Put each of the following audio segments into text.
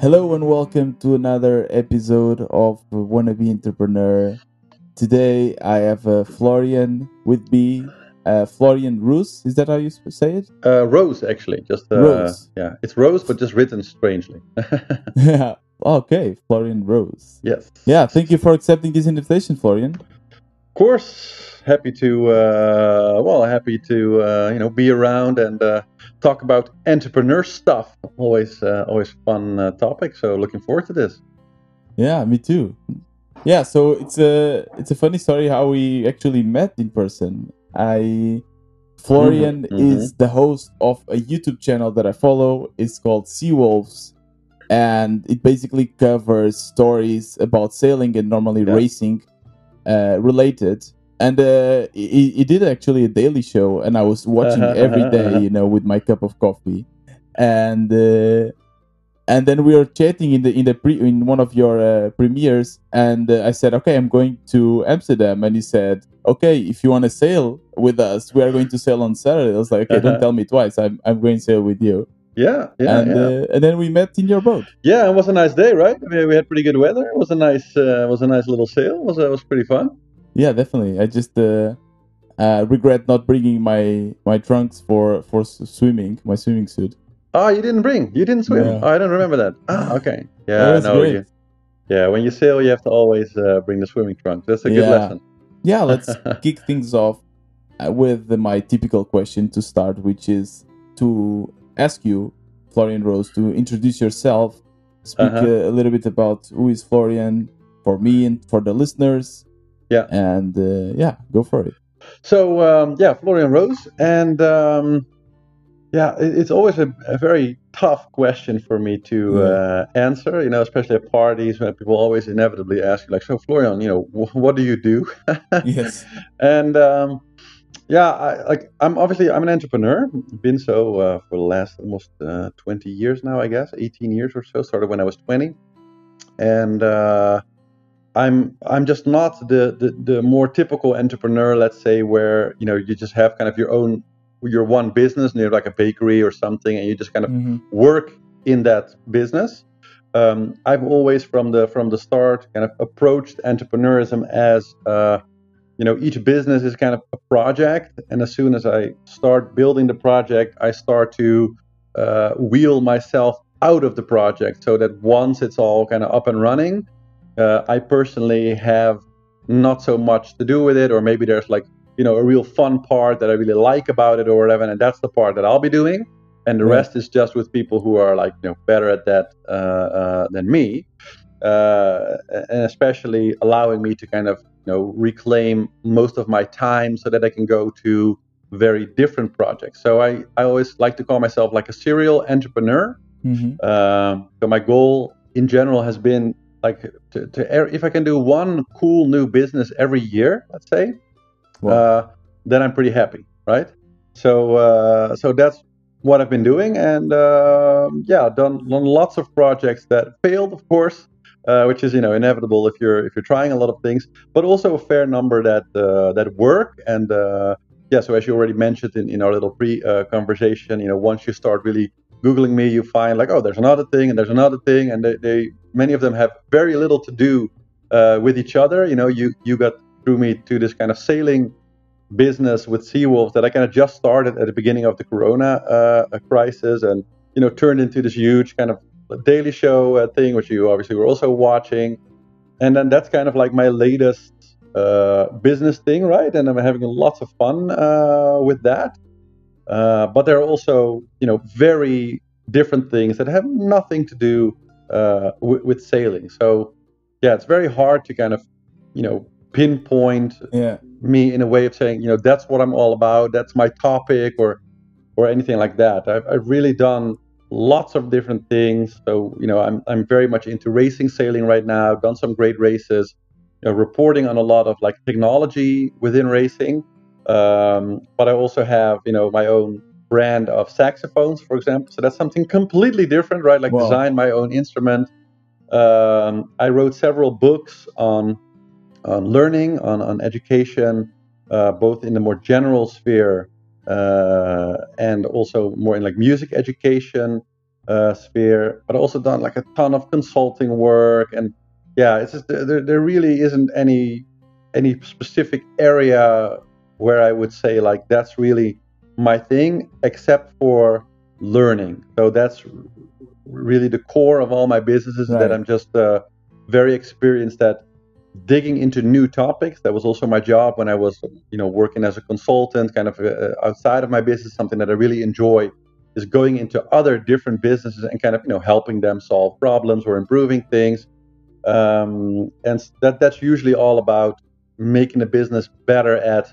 Hello and welcome to another episode of Wannabe Entrepreneur. Today I have uh, Florian with me. Uh, Florian Rooz, is that how you say it? Uh, Rose, actually, just uh, Rose. Yeah, it's Rose, but just written strangely. yeah. Okay, Florian Rose. yes. Yeah, thank you for accepting this invitation, Florian. Of course, happy to uh, well, happy to uh, you know be around and uh, talk about entrepreneur stuff. Always, uh, always fun uh, topic. So looking forward to this. Yeah, me too. Yeah, so it's a it's a funny story how we actually met in person. I Florian Mhm, mhm. is the host of a YouTube channel that I follow. It's called Seawolves, and it basically covers stories about sailing and normally Yeah. racing related. And uh, he, he did actually a daily show, and I was watching every day, you know, with my cup of coffee, and uh, and then we were chatting in the in the pre in one of your uh, premieres, and uh, I said, okay, I'm going to Amsterdam, and he said, okay, if you want to sail with us, we are going to sail on Saturday. I was like, okay, don't Uh-huh. tell me twice, I'm I'm going to sail with you, Yeah, yeah, and yeah. Uh, and then we met in your boat. yeah, it was a nice day, right? We, we had pretty good weather. It was a nice, uh, was a nice little sail. It was uh, was pretty fun. Yeah, definitely. I just uh, uh, regret not bringing my my trunks for for swimming, my swimming suit. Ah, you didn't bring, you didn't swim. No. Oh, I don't remember that. Ah, okay. Yeah, no, you, yeah. When you sail, you have to always uh, bring the swimming trunks. That's a good Yeah. lesson. Yeah, let's kick things off with my typical question to start, which is to ask you, Florian Rose, to introduce yourself, speak Uh-huh. uh, a little bit about who is Florian for me and for the listeners. Yeah. And uh, yeah, go for it. So um, yeah, Florian Rose, and um, yeah, it, it's always a, a very tough question for me to uh, answer. You know, especially at parties when people always inevitably ask you, like, "So Florian, you know, wh- what do you do?" yes. and um, yeah, I, like I'm obviously I'm an entrepreneur. Been so uh, for the last almost uh, 20 years now, I guess, 18 years or so. Started when I was 20, and uh, I'm I'm just not the, the the more typical entrepreneur, let's say, where you know you just have kind of your own your one business, and you're like a bakery or something, and you just kind of Mhm. work in that business. Um, I've always, from the from the start, kind of approached entrepreneurism as, uh, you know, each business is kind of a project, and as soon as I start building the project, I start to uh, wheel myself out of the project, so that once it's all kind of up and running, uh, I personally have not so much to do with it, or maybe there's like you know a real fun part that I really like about it or whatever, and that's the part that I'll be doing and the Right. rest is just with people who are like you know better at that uh, uh, than me, uh, and especially allowing me to kind of know reclaim most of my time so that I can go to very different projects. So I I always like to call myself like a serial entrepreneur. Mhm. Um, so my goal in general has been like to, to er- if I can do one cool new business every year, let's say, Wow. uh, then I'm pretty happy, right? So uh, so that's what I've been doing, and um yeah, done, done lots of projects that failed, of course, uh, which is you know inevitable if you're if you're trying a lot of things, but also a fair number that uh, that work and. Uh, yeah, so as you already mentioned in, in our little pre uh, conversation, you know, once you start really googling me, you find like, oh, there's another thing and there's another thing, and they, they many of them have very little to do uh, with each other. You know, you you got through me to this kind of sailing business with Seawolf that I kind of just started at the beginning of the Corona uh, crisis, and you know, turned into this huge kind of daily show uh, thing, which you obviously were also watching, and then that's kind of like my latest uh, business thing, right? And I'm having lots of fun uh, with that. Uh, but there are also, you know, very different things that have nothing to do uh, with, with sailing. So, yeah, it's very hard to kind of, you know, pinpoint yeah. me in a way of saying, you know, that's what I'm all about. That's my topic, or or anything like that. I've, I've really done lots of different things. So, you know, I'm I'm very much into racing sailing right now. Done some great races. You know, reporting on a lot of like technology within racing. Um, but I also have, you know, my own brand of saxophones, for example. So that's something completely different, right? Like Wow. design my own instrument. Um, I wrote several books on on learning, on on education, uh, both in the more general sphere and also more in like music education. uh, sphere, but also done like a ton of consulting work. And yeah, it's just there, there really isn't any any specific area where I would say like that's really my thing, except for learning. So that's really the core of all my businesses right. that I'm just uh, very experienced at digging into new topics. That was also my job when I was, you know, working as a consultant, kind of uh, outside of my business. Something that I really enjoy is going into other different businesses and kind of, you know, helping them solve problems or improving things. Um, and that that's usually all about making a business better at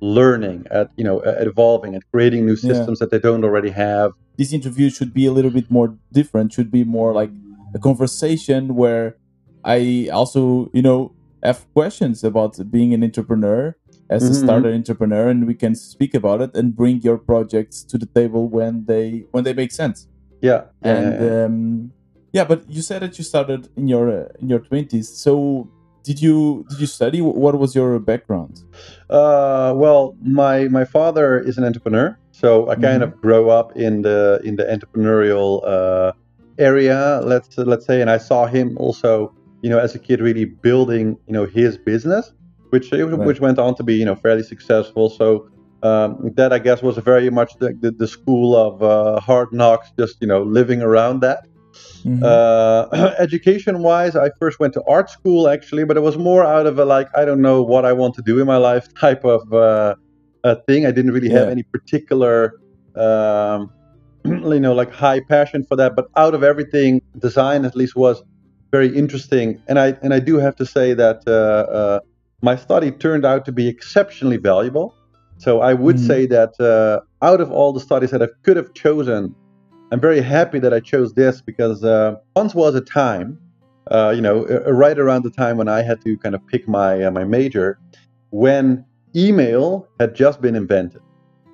learning, at you know, at evolving, at creating new systems yeah. that they don't already have. This interview should be a little bit more different. Should be more like a conversation where I also, you know, have questions about being an entrepreneur as mm-hmm. a starter entrepreneur and we can speak about it and bring your projects to the table when they when they make sense. Yeah and yeah, um, yeah but you said that you started in your uh, in your 20s so did you did you study? What was your background? Uh, well my my father is an entrepreneur so i kind mm-hmm. of grow up in the in the entrepreneurial uh, area let's let's say and i saw him also you know, as a kid, really building, you know, his business, which right. which went on to be, you know, fairly successful. So um, that I guess was very much the, the, the school of uh, hard knocks, just you know, living around that. Mm-hmm. Uh, education wise, I first went to art school actually, but it was more out of a like I don't know what I want to do in my life type of uh, a thing. I didn't really yeah. have any particular. Um, you know, like high passion for that, but out of everything, design at least was very interesting. And I and I do have to say that uh, uh, my study turned out to be exceptionally valuable. So I would mm. say that uh, out of all the studies that I could have chosen, I'm very happy that I chose this because uh, once was a time, uh, you know, right around the time when I had to kind of pick my uh, my major, when email had just been invented,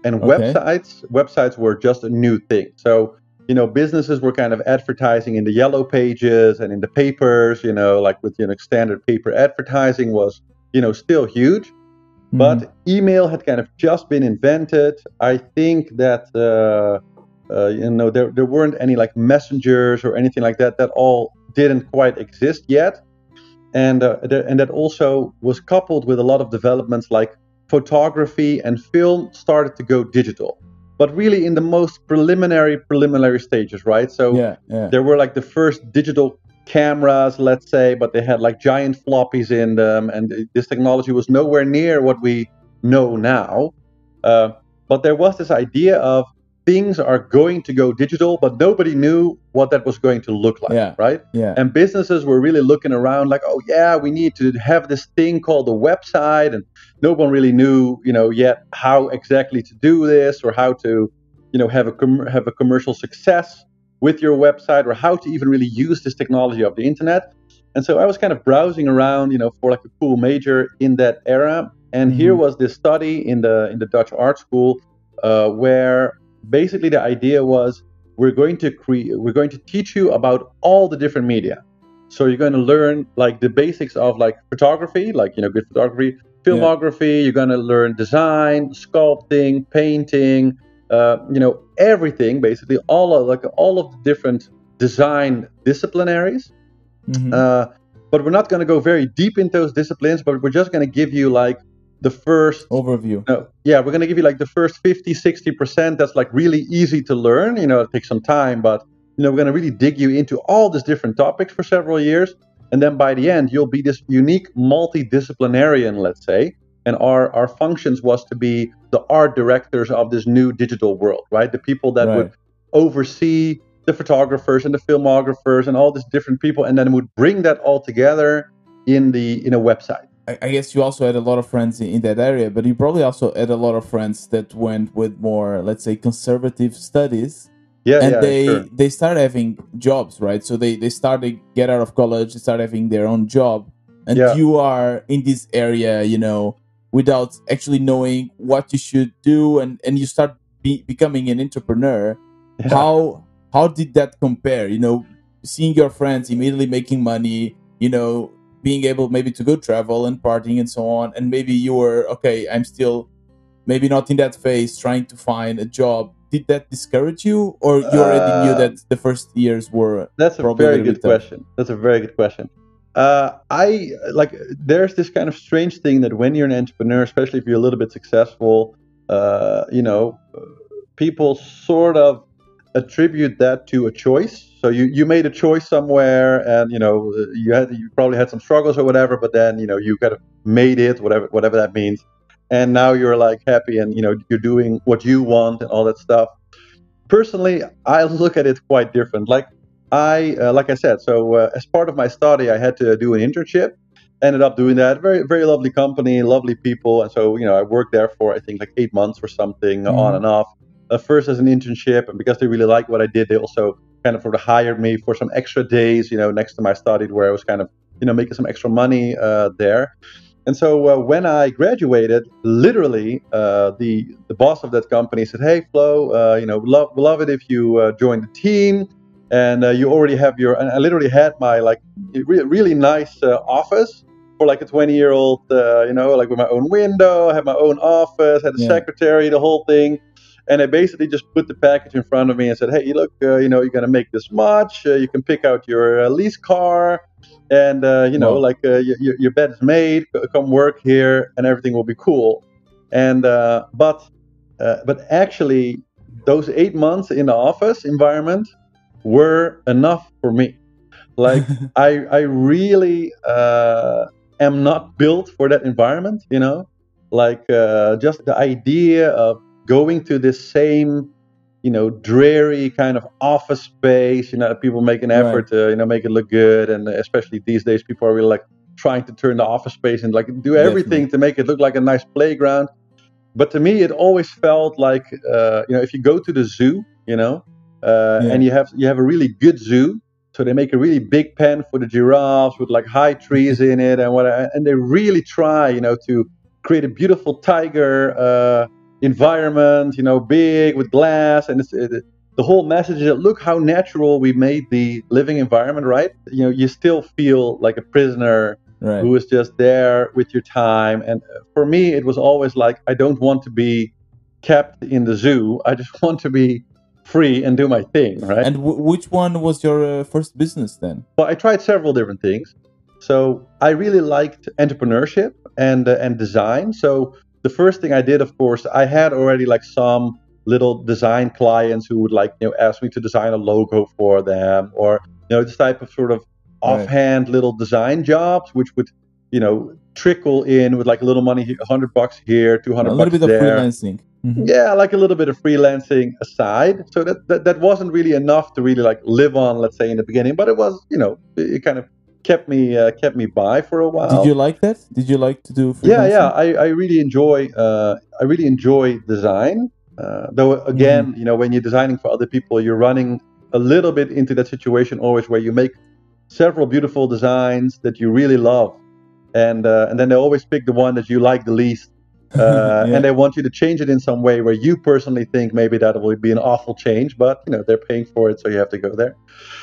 and okay. websites websites were just a new thing. So you know, businesses were kind of advertising in the yellow pages and in the papers, you know, like with, you know, standard paper advertising was, you know, still huge. Mm-hmm. But email had kind of just been invented. I think that, uh, uh, you know, there, there weren't any like messengers or anything like that. That all didn't quite exist yet. And, uh, th- and that also was coupled with a lot of developments like photography and film started to go digital but really in the most preliminary preliminary stages, right? So yeah, yeah. there were like the first digital cameras, let's say, but they had like giant floppies in them, and this technology was nowhere near what we know now. Uh, but there was this idea of things are going to go digital, but nobody knew what that was going to look like, yeah, right? Yeah. And businesses were really looking around like, oh yeah, we need to have this thing called a website, and no one really knew, you know, yet how exactly to do this or how to, you know, have a com- have a commercial success with your website or how to even really use this technology of the internet. And so I was kind of browsing around, you know, for like a cool major in that era. And mm-hmm. here was this study in the in the Dutch art school uh, where basically the idea was we're going to create we're going to teach you about all the different media so you're going to learn like the basics of like photography like you know good photography filmography yeah. you're going to learn design sculpting painting uh, you know everything basically all of like all of the different design disciplinaries mm-hmm. uh, but we're not going to go very deep into those disciplines but we're just going to give you like the first overview. No, yeah, we're going to give you like the first 50, 60% that's like really easy to learn. You know, it takes some time, but you know, we're going to really dig you into all these different topics for several years. And then by the end, you'll be this unique multidisciplinarian, let's say. And our, our functions was to be the art directors of this new digital world, right? The people that right. would oversee the photographers and the filmographers and all these different people, and then would bring that all together in the in a website. I guess you also had a lot of friends in, that area, but you probably also had a lot of friends that went with more, let's say, conservative studies. Yeah, and yeah, they sure. they start having jobs, right? So they they start to get out of college, they start having their own job, and yeah. you are in this area, you know, without actually knowing what you should do, and and you start be, becoming an entrepreneur. Yeah. How how did that compare? You know, seeing your friends immediately making money, you know, being able maybe to go travel and partying and so on and maybe you were okay i'm still maybe not in that phase trying to find a job did that discourage you, or you already uh, knew that the first years were? That's a very good question. That's a very good question. Uh, I like there's this kind of strange thing that when you're an entrepreneur, especially if you're a little bit successful, uh, you know, people sort of attribute that to a choice. So you, you made a choice somewhere, and you know you had you probably had some struggles or whatever, but then you know you kind of made it, whatever whatever that means, and now you're like happy and you know you're doing what you want and all that stuff. Personally, I look at it quite different. Like I uh, like I said, so uh, as part of my study, I had to do an internship. Ended up doing that. Very very lovely company, lovely people, and so you know I worked there for I think like eight months or something, mm-hmm. on and off uh, first as an internship, and because they really liked what I did, they also kind of sort of hired me for some extra days, you know, next to my study, where I was kind of, you know, making some extra money uh, there. And so uh, when I graduated, literally, uh, the the boss of that company said, "Hey, Flo, uh, you know, love love it if you uh, join the team, and uh, you already have your." And I literally had my like re- really nice uh, office for like a 20 year old, you know, like with my own window, I had my own office, had a yeah. secretary, the whole thing and they basically just put the package in front of me and said, "Hey, look, uh, you know, you're gonna make this much. Uh, you can pick out your uh, lease car, and uh, you know, like uh, your, your bed is made. Come work here, and everything will be cool." And uh, but but actually, those eight months in the office environment were enough for me. Like I I really am not built for that environment. You know, like just the idea of going to this same you know dreary kind of office space you know people make an effort right. to you know make it look good and especially these days people are really like trying to turn the office space and like do everything Definitely. to make it look like a nice playground but to me it always felt like uh, you know if you go to the zoo you know uh, yeah. and you have you have a really good zoo so they make a really big pen for the giraffes with like high trees in it and what and they really try you know to create a beautiful tiger uh, environment, you know, big with glass, and it's, it, the whole message is that look how natural we made the living environment, right? You know, you still feel like a prisoner right. who is just there with your time. And for me, it was always like I don't want to be kept in the zoo. I just want to be free and do my thing, right? And w- which one was your uh, first business then? Well, I tried several different things. So I really liked entrepreneurship and uh, and design. So the first thing I did, of course, I had already like some little design clients who would like you know ask me to design a logo for them or you know this type of sort of offhand right. little design jobs which would you know trickle in with like a little money 100 bucks here 200 a little bit there. of freelancing mm-hmm. yeah like a little bit of freelancing aside so that, that that wasn't really enough to really like live on let's say in the beginning but it was you know it kind of kept me uh, kept me by for a while. Did you like that? Did you like to do? Yeah, yeah. I, I really enjoy uh, I really enjoy design. Uh, though again, mm. you know, when you're designing for other people, you're running a little bit into that situation always where you make several beautiful designs that you really love, and uh, and then they always pick the one that you like the least. Uh, yeah. and they want you to change it in some way where you personally think maybe that will be an awful change, but you know they're paying for it, so you have to go there.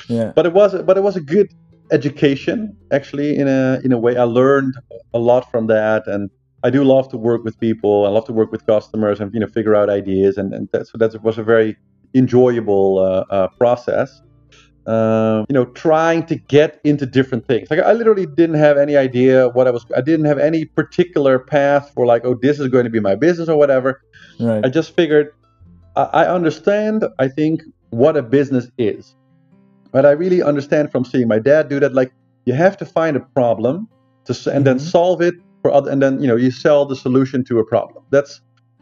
Yeah. But it was but it was a good education actually in a in a way. I learned a lot from that and i do love to work with people. I love to work with customers and you know figure out ideas and, and that, so that was a very enjoyable uh, uh, process. Um, you know trying to get into different things. Like i literally didn't have any idea what i was i didn't have any particular path for like oh this is going to be my business or whatever. Right. i just figured I, I understand i think what a business is but I really understand from seeing my dad do that. Like you have to find a problem to, and mm-hmm. then solve it for other, and then you know you sell the solution to a problem. That's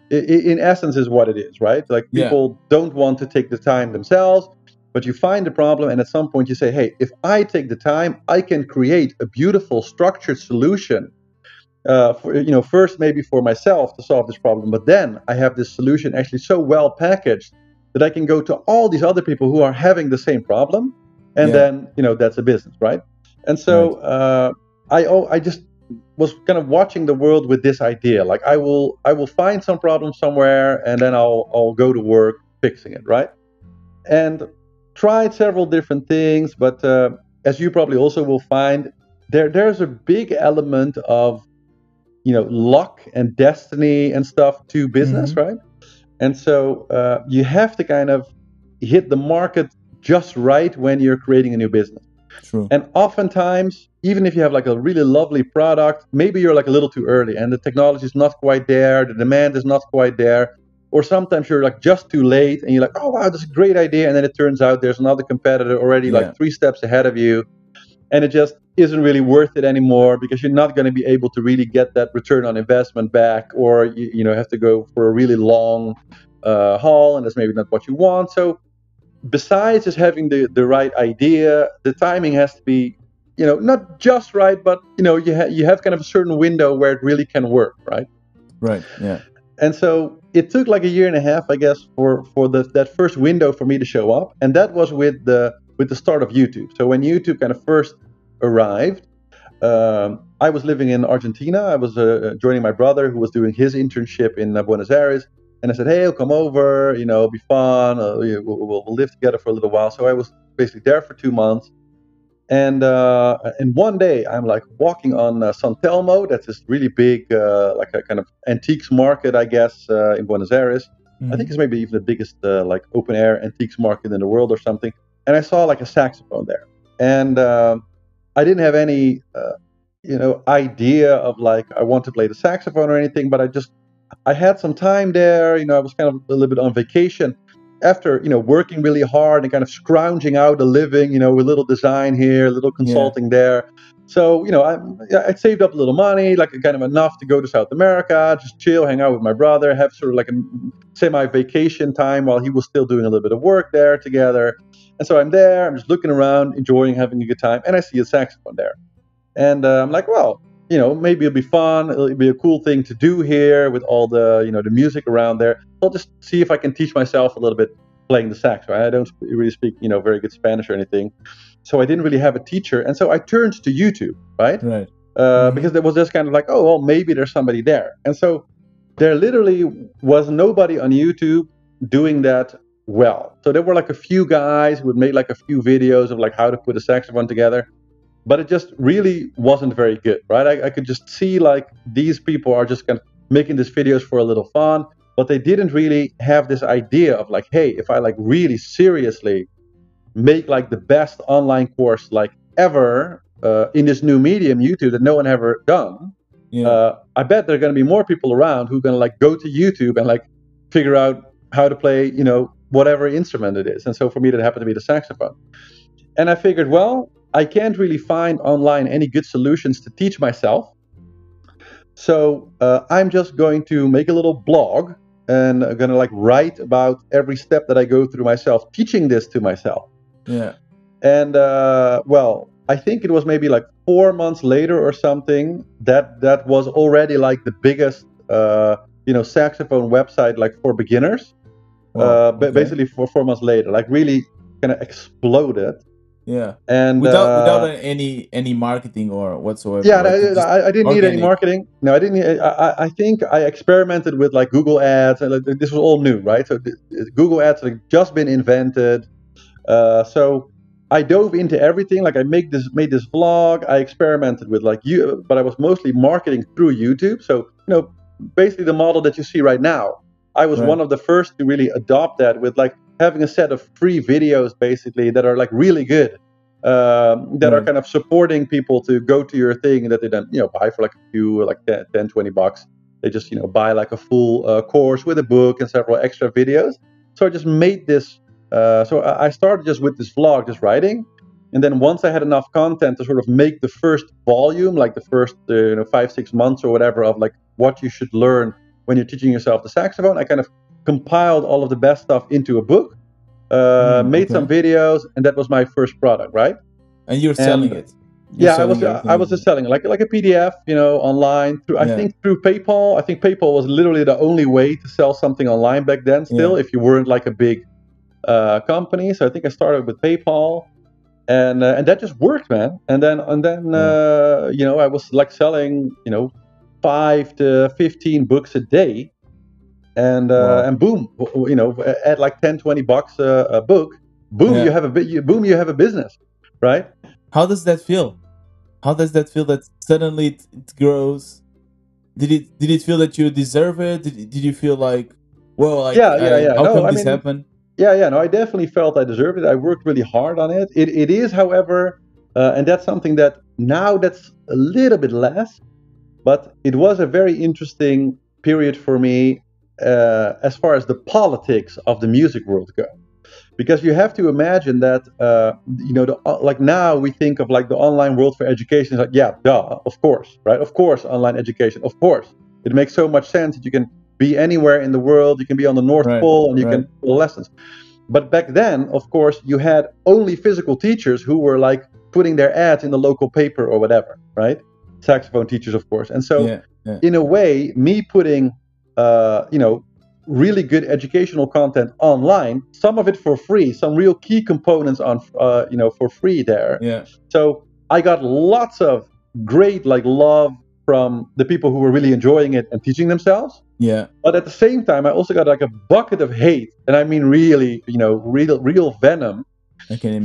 in essence is what it is, right? Like people yeah. don't want to take the time themselves, but you find the problem, and at some point you say, "Hey, if I take the time, I can create a beautiful, structured solution." Uh, for you know, first maybe for myself to solve this problem, but then I have this solution actually so well packaged that I can go to all these other people who are having the same problem, and yeah. then you know that's a business, right? And so right. Uh, I oh, I just was kind of watching the world with this idea, like I will I will find some problem somewhere, and then I'll I'll go to work fixing it, right? And tried several different things, but uh, as you probably also will find, there there's a big element of you know luck and destiny and stuff to business, mm-hmm. right? And so uh, you have to kind of hit the market just right when you're creating a new business. True. And oftentimes, even if you have like a really lovely product, maybe you're like a little too early and the technology is not quite there, the demand is not quite there. Or sometimes you're like just too late and you're like, oh, wow, that's a great idea. And then it turns out there's another competitor already yeah. like three steps ahead of you. And it just isn't really worth it anymore because you're not going to be able to really get that return on investment back, or you, you know have to go for a really long uh, haul, and that's maybe not what you want. So, besides just having the the right idea, the timing has to be, you know, not just right, but you know, you ha- you have kind of a certain window where it really can work, right? Right. Yeah. And so it took like a year and a half, I guess, for for the, that first window for me to show up, and that was with the with the start of YouTube. So when YouTube kind of first arrived, um, I was living in Argentina. I was uh, joining my brother who was doing his internship in uh, Buenos Aires. And I said, hey, I'll come over, you know, be fun. Uh, we'll, we'll, we'll, live together for a little while. So I was basically there for two months. And uh, and one day I'm like walking on uh, San Telmo. That's this really big, uh, like a kind of antiques market, I guess, uh, in Buenos Aires. Mm-hmm. I think it's maybe even the biggest uh, like open air antiques market in the world or something. And I saw like a saxophone there. And um, I didn't have any, uh, you know, idea of like I want to play the saxophone or anything, but I just I had some time there. You know, I was kind of a little bit on vacation after you know working really hard and kind of scrounging out a living. You know, with a little design here, a little consulting yeah. there. So you know, I I saved up a little money, like kind of enough to go to South America, just chill, hang out with my brother, have sort of like a semi vacation time while he was still doing a little bit of work there together. And so I'm there, I'm just looking around, enjoying having a good time, and I see a saxophone there. And uh, I'm like, well, you know, maybe it'll be fun. It'll be a cool thing to do here with all the, you know, the music around there. I'll just see if I can teach myself a little bit playing the sax. Right? I don't really speak, you know, very good Spanish or anything, so I didn't really have a teacher. And so I turned to YouTube, right? Right. Uh, mm-hmm. Because there was just kind of like, oh, well, maybe there's somebody there. And so there literally was nobody on YouTube doing that well. So there were like a few guys who would make like a few videos of like how to put a saxophone together, but it just really wasn't very good, right? I, I could just see like these people are just kind of making these videos for a little fun, but they didn't really have this idea of like, hey, if I like really seriously make like the best online course like ever uh, in this new medium, YouTube, that no one ever done. Yeah. Uh, I bet there are going to be more people around who are going to like go to YouTube and like figure out how to play, you know, whatever instrument it is. And so for me, that happened to be the saxophone. And I figured, well, I can't really find online any good solutions to teach myself. So uh, I'm just going to make a little blog and I'm going to like write about every step that I go through myself, teaching this to myself. Yeah. And uh, well, I think it was maybe like four months later or something that that was already like the biggest, uh, you know, saxophone website like for beginners uh, okay. basically for four months later, like really kind of exploded. Yeah, and without uh, without any any marketing or whatsoever. Yeah, I, I, I, didn't organic. need any marketing. No, I didn't. I, I think I experimented with like Google Ads, and like, this was all new, right? So Google Ads had just been invented. Uh, so I dove into everything. Like I make this made this vlog. I experimented with like you, but I was mostly marketing through YouTube. So you know, basically the model that you see right now. I was right. one of the first to really adopt that with like having a set of free videos basically that are like really good. Um, that right. are kind of supporting people to go to your thing that they then you know buy for like a few like 10, 10 20 bucks they just you know buy like a full uh, course with a book and several extra videos so i just made this uh, so i started just with this vlog just writing and then once i had enough content to sort of make the first volume like the first uh, you know five six months or whatever of like what you should learn when you're teaching yourself the saxophone. I kind of compiled all of the best stuff into a book, uh, mm, made okay. some videos, and that was my first product, right? And you're selling it. You're yeah, selling I was. I was just selling like like a PDF, you know, online. Through, I yeah. think through PayPal. I think PayPal was literally the only way to sell something online back then. Still, yeah. if you weren't like a big uh, company, so I think I started with PayPal, and uh, and that just worked, man. And then and then uh, you know I was like selling, you know, five to 15 books a day and uh, wow. and boom you know at like 10 20 bucks a, a book boom yeah. you have a bit boom you have a business right how does that feel how does that feel that suddenly it, it grows did it did it feel that you deserve it did, did you feel like well, like, yeah, yeah, yeah. How no, come I this mean, happened? Yeah, yeah. No, I definitely felt I deserved it. I worked really hard on it. It, it is, however, uh, and that's something that now that's a little bit less, but it was a very interesting period for me uh, as far as the politics of the music world go. Because you have to imagine that uh, you know the, uh, like now we think of like the online world for education is like yeah duh of course right? Of course online education of course. It makes so much sense that you can be anywhere in the world. You can be on the north right, pole and you right. can do lessons. But back then of course you had only physical teachers who were like putting their ads in the local paper or whatever right saxophone teachers of course. And so yeah, yeah. in a way me putting uh, you know really good educational content online some of it for free some real key components on uh, you know for free there. Yeah. So i got lots of great like love from the people who were really enjoying it and teaching themselves. Yeah. But at the same time i also got like a bucket of hate and i mean really you know real real venom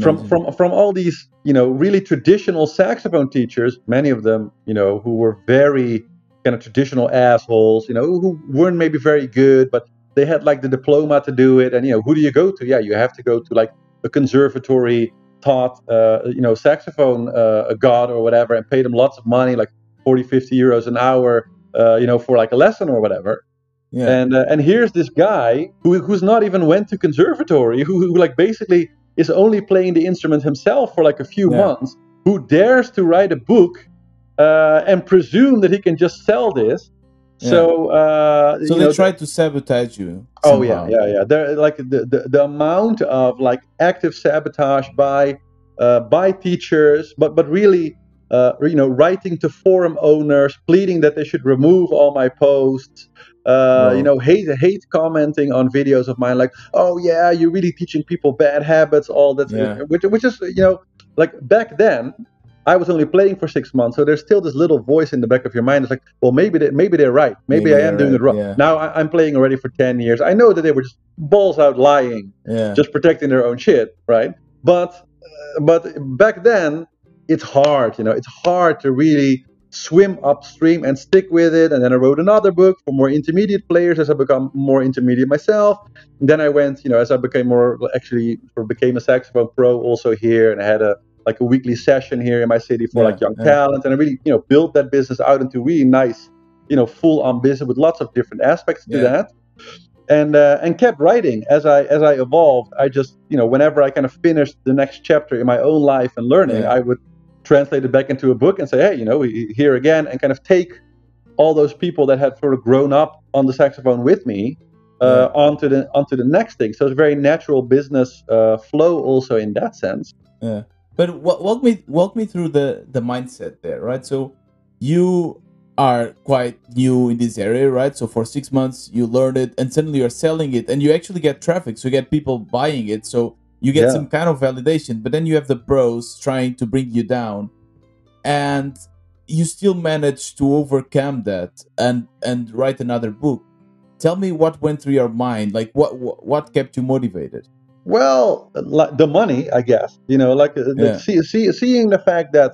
from from from all these you know really traditional saxophone teachers many of them you know who were very kind of traditional assholes, you know, who weren't maybe very good, but they had like the diploma to do it. And, you know, who do you go to? Yeah, you have to go to like a conservatory taught, uh, you know, saxophone uh, a god or whatever and pay them lots of money, like 40, 50 euros an hour, uh, you know, for like a lesson or whatever. Yeah. And uh, and here's this guy who who's not even went to conservatory, who, who like basically is only playing the instrument himself for like a few yeah. months, who dares to write a book uh, and presume that he can just sell this. Yeah. So, uh, so they know, try to sabotage you. Somehow. Oh yeah, yeah, yeah. There, like the, the, the amount of like active sabotage by uh, by teachers, but but really, uh, you know, writing to forum owners, pleading that they should remove all my posts. Uh, you know, hate hate commenting on videos of mine, like, oh yeah, you're really teaching people bad habits, all that, yeah. which which is you know, like back then, I was only playing for six months, so there's still this little voice in the back of your mind. It's like, well, maybe they, maybe they're right. Maybe, maybe I am doing right. it wrong. Yeah. Now I, am playing already for ten years. I know that they were just balls out lying, yeah. just protecting their own shit, right? But uh, but back then, it's hard. You know, it's hard to really swim upstream and stick with it. And then I wrote another book for more intermediate players as I become more intermediate myself. And then I went, you know, as I became more actually became a saxophone pro also here, and I had a like a weekly session here in my city for yeah, like young yeah. talent, and I really you know built that business out into really nice, you know, full on business with lots of different aspects to yeah. that. And uh, and kept writing as I as I evolved. I just you know whenever I kind of finished the next chapter in my own life and learning, I would translate it back into a book and say, hey, you know, here again, and kind of take all those people that had sort of grown up on the saxophone with me uh, onto the onto the next thing. So it's a very natural business uh, flow also in that sense. Yeah. But walk me walk me through the the mindset there, right? So you are quite new in this area, right? So for six months you learn it, and suddenly you're selling it, and you actually get traffic, so you get people buying it, so you get yeah. some kind of validation. But then you have the bros trying to bring you down, and you still manage to overcome that and and write another book. Tell me what went through your mind, like what what kept you motivated. Well, like the money, I guess. You know, like uh, yeah. see, see, seeing the fact that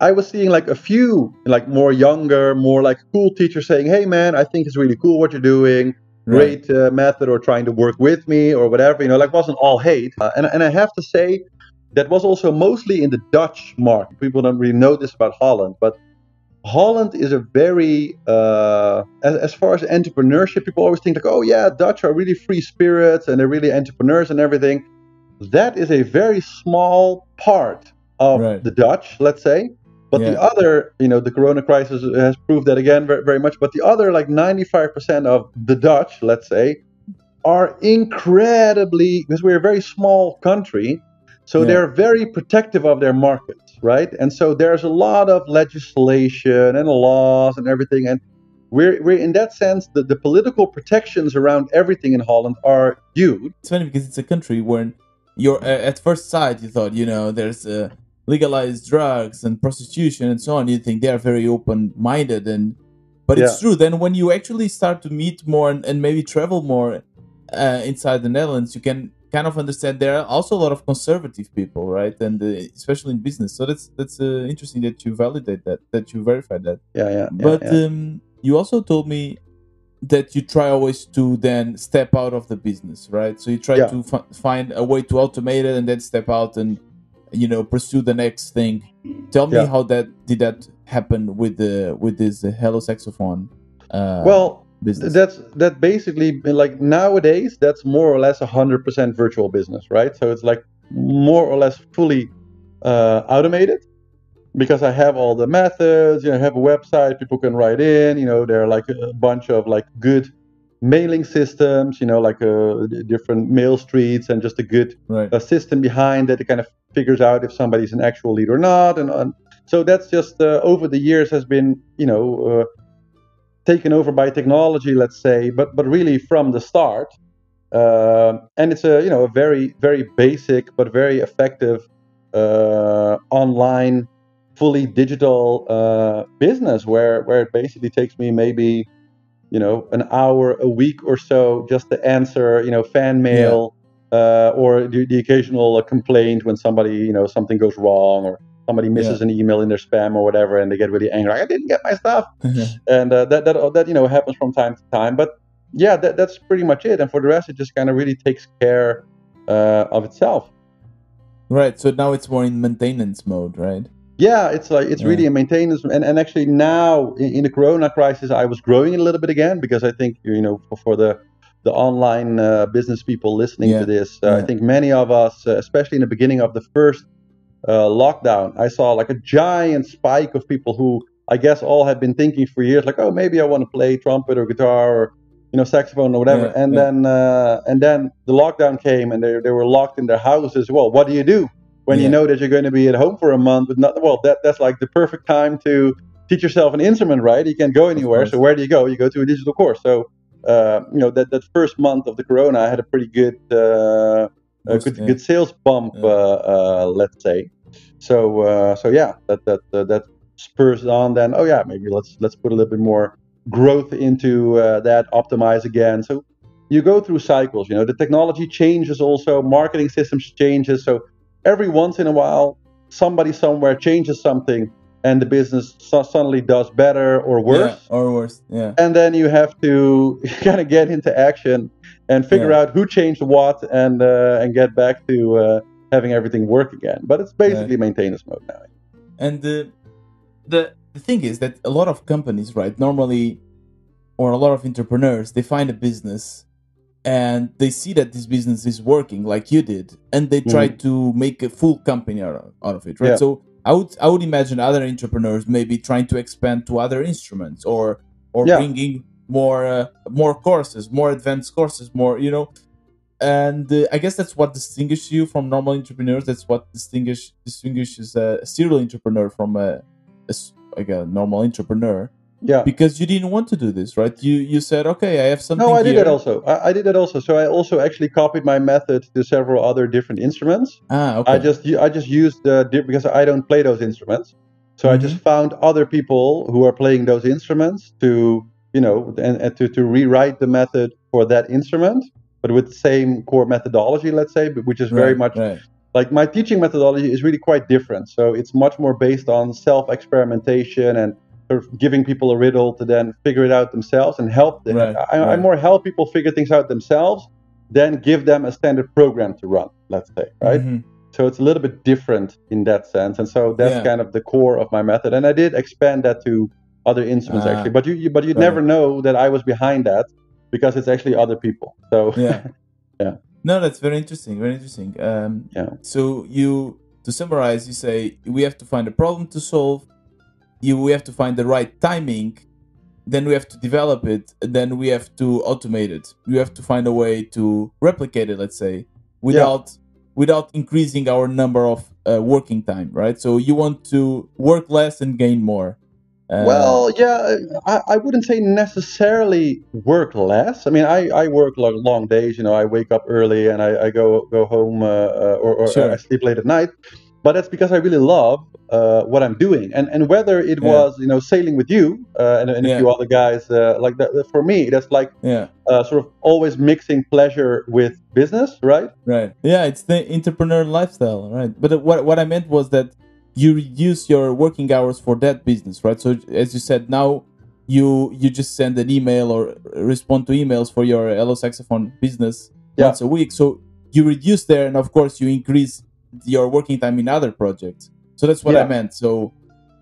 I was seeing like a few like more younger, more like cool teachers saying, "Hey, man, I think it's really cool what you're doing. Great right. uh, method, or trying to work with me, or whatever." You know, like wasn't all hate. Uh, and and I have to say, that was also mostly in the Dutch market. People don't really know this about Holland, but Holland is a very, uh, as, as, far as entrepreneurship, people always think like, oh yeah, Dutch are really free spirits and they're really entrepreneurs and everything. That is a very small part of right. the Dutch, let's say. But yeah. the other, you know, the Corona crisis has proved that again very, very much. But the other, like 95% of the Dutch, let's say, are incredibly because we're a very small country, so yeah. they're very protective of their markets, right? And so there's a lot of legislation and laws and everything. And we're, we're in that sense, the, the political protections around everything in Holland are huge. It's funny because it's a country where you're, uh, at first sight, you thought, you know, there's uh, legalized drugs and prostitution and so on. You think they're very open minded. and But it's true. Then when you actually start to meet more and, and maybe travel more uh, inside the Netherlands, you can kind of understand there are also a lot of conservative people, right? And uh, especially in business. So that's that's uh, interesting that you validate that, that you verify that. Yeah, yeah. But yeah. Um, you also told me that you try always to then step out of the business, right? So you try yeah. to f- find a way to automate it and then step out and you know pursue the next thing. Tell me yeah. how that did that happen with the with this Hello Saxophone? Uh, well, business? that's that basically like nowadays that's more or less a hundred percent virtual business, right? So it's like more or less fully uh, automated because I have all the methods. You know, I have a website. People can write in. You know, there are like a bunch of like good mailing systems. You know, like uh, different mail streets and just a good right. uh, system behind that. Kind of figures out if somebody's an actual lead or not. And, and so that's just uh, over the years has been you know uh, taken over by technology, let's say. But but really from the start. Uh, and it's a you know a very very basic but very effective uh, online fully digital uh, business where where it basically takes me maybe you know an hour a week or so just to answer you know fan mail yeah. Uh, or the, the occasional uh, complaint when somebody you know something goes wrong or somebody misses yeah. an email in their spam or whatever and they get really angry i didn't get my stuff. And uh, that, that that you know happens from time to time but yeah that, that's pretty much it. And for the rest it just kind of really takes care uh, of itself. Right so now it's more in maintenance mode right? Yeah it's like it's yeah. really a maintenance and, and actually now in, in, the corona crisis i was growing a little bit again because i think you know for, for the the online uh, business people listening yeah. to this uh, yeah. i think many of us uh, especially in the beginning of the first uh, lockdown i saw like a giant spike of people who i guess all had been thinking for years like oh maybe i want to play trumpet or guitar or you know saxophone or whatever. And then uh, and then the lockdown came and they, they were locked in their houses. Well what do you do when yeah. you know that you're going to be at home for a month with not well that that's like the perfect time to teach yourself an instrument right? You can't go anywhere so where do you go? You go to a digital course. So uh, you know that that first month of the corona i had a pretty good uh, a good good sales bump yeah. uh, uh let's say. So uh, so yeah that that uh, that spurs on then oh yeah maybe let's let's put a little bit more growth into that optimize again. So you go through cycles you know the technology changes also marketing systems changes. So every once in a while, somebody somewhere changes something and the business suddenly does better or worse. Yeah, or worse, yeah. And then you have to kind of get into action and figure yeah. out who changed what and uh, and get back to uh, having everything work again. But it's basically maintenance mode now. And the the the thing is that a lot of companies, right, normally, or a lot of entrepreneurs, they find a business and they see that this business is working like you did and they try mm. to make a full company out of, it right yeah. so i would i would imagine other entrepreneurs maybe trying to expand to other instruments or or yeah. bringing more uh, more courses more advanced courses more you know. And uh, i guess that's what distinguishes you from normal entrepreneurs. That's what distinguish distinguishes a serial entrepreneur from a, a like a normal entrepreneur yeah. Because you didn't want to do this, right? You you said, okay, I have something. No, I did that also. I, I, did that also. So I also actually copied my method to several other different instruments. Ah, okay. I just I just used the because I don't play those instruments. So mm-hmm. I just mm-hmm. found other people who are playing those instruments to you know and, and to to rewrite the method for that instrument, but with the same core methodology, let's say, which is very much right. like my teaching methodology is really quite different. So it's much more based on self experimentation and giving people a riddle to then figure it out themselves and help them. Right, I, right. I, more help people figure things out themselves than give them a standard program to run, let's say, right? Mm-hmm. So it's a little bit different in that sense. And so that's yeah. kind of the core of my method. And I did expand that to other instruments uh, actually. But you, you but you'd right. never know that I was behind that because it's actually other people. So yeah. yeah. No, that's very interesting. Very interesting. Um, yeah. So you, to summarize, you say we have to find a problem to solve you we have to find the right timing then we have to develop it then we have to automate it. We have to find a way to replicate it let's say without yeah. without increasing our number of uh, working time right? So you want to work less and gain more. Uh, well yeah I, I wouldn't say necessarily work less. I mean i, I work like long days you know i wake up early and i, I go go home uh, uh or, or sure. i sleep late at night but that's because I really love uh, what I'm doing, and and whether it yeah. was you know sailing with you uh, and, and, a few other guys uh, like that. For me, that's like yeah. Uh, sort of always mixing pleasure with business, right? Right. Yeah, it's the entrepreneur lifestyle, right? But what what I meant was that you reduce your working hours for that business, right? So as you said, now you you just send an email or respond to emails for your hello saxophone business yeah. once a week so you reduce there and of course you increase your working time in other projects so that's what yeah. i meant so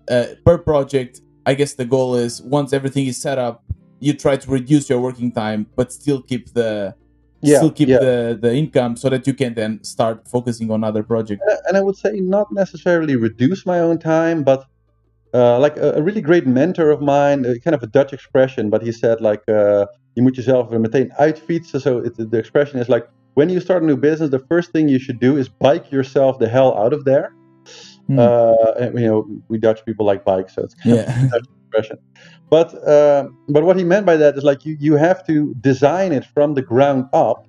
uh, per project i guess the goal is once everything is set up you try to reduce your working time but still keep the yeah, still keep yeah. the the income so that you can then start focusing on other projects and i would say not necessarily reduce my own time but uh, like a, a, really great mentor of mine, uh, kind of a Dutch expression, but he said like uh, je moet jezelf meteen uitfietsen. So it, the expression is like when you start a new business, the first thing you should do is bike yourself the hell out of there. Mm. Uh, you know, we Dutch people like bikes, so it's kind yeah. of Dutch expression. But uh, but what he meant by that is like you you have to design it from the ground up,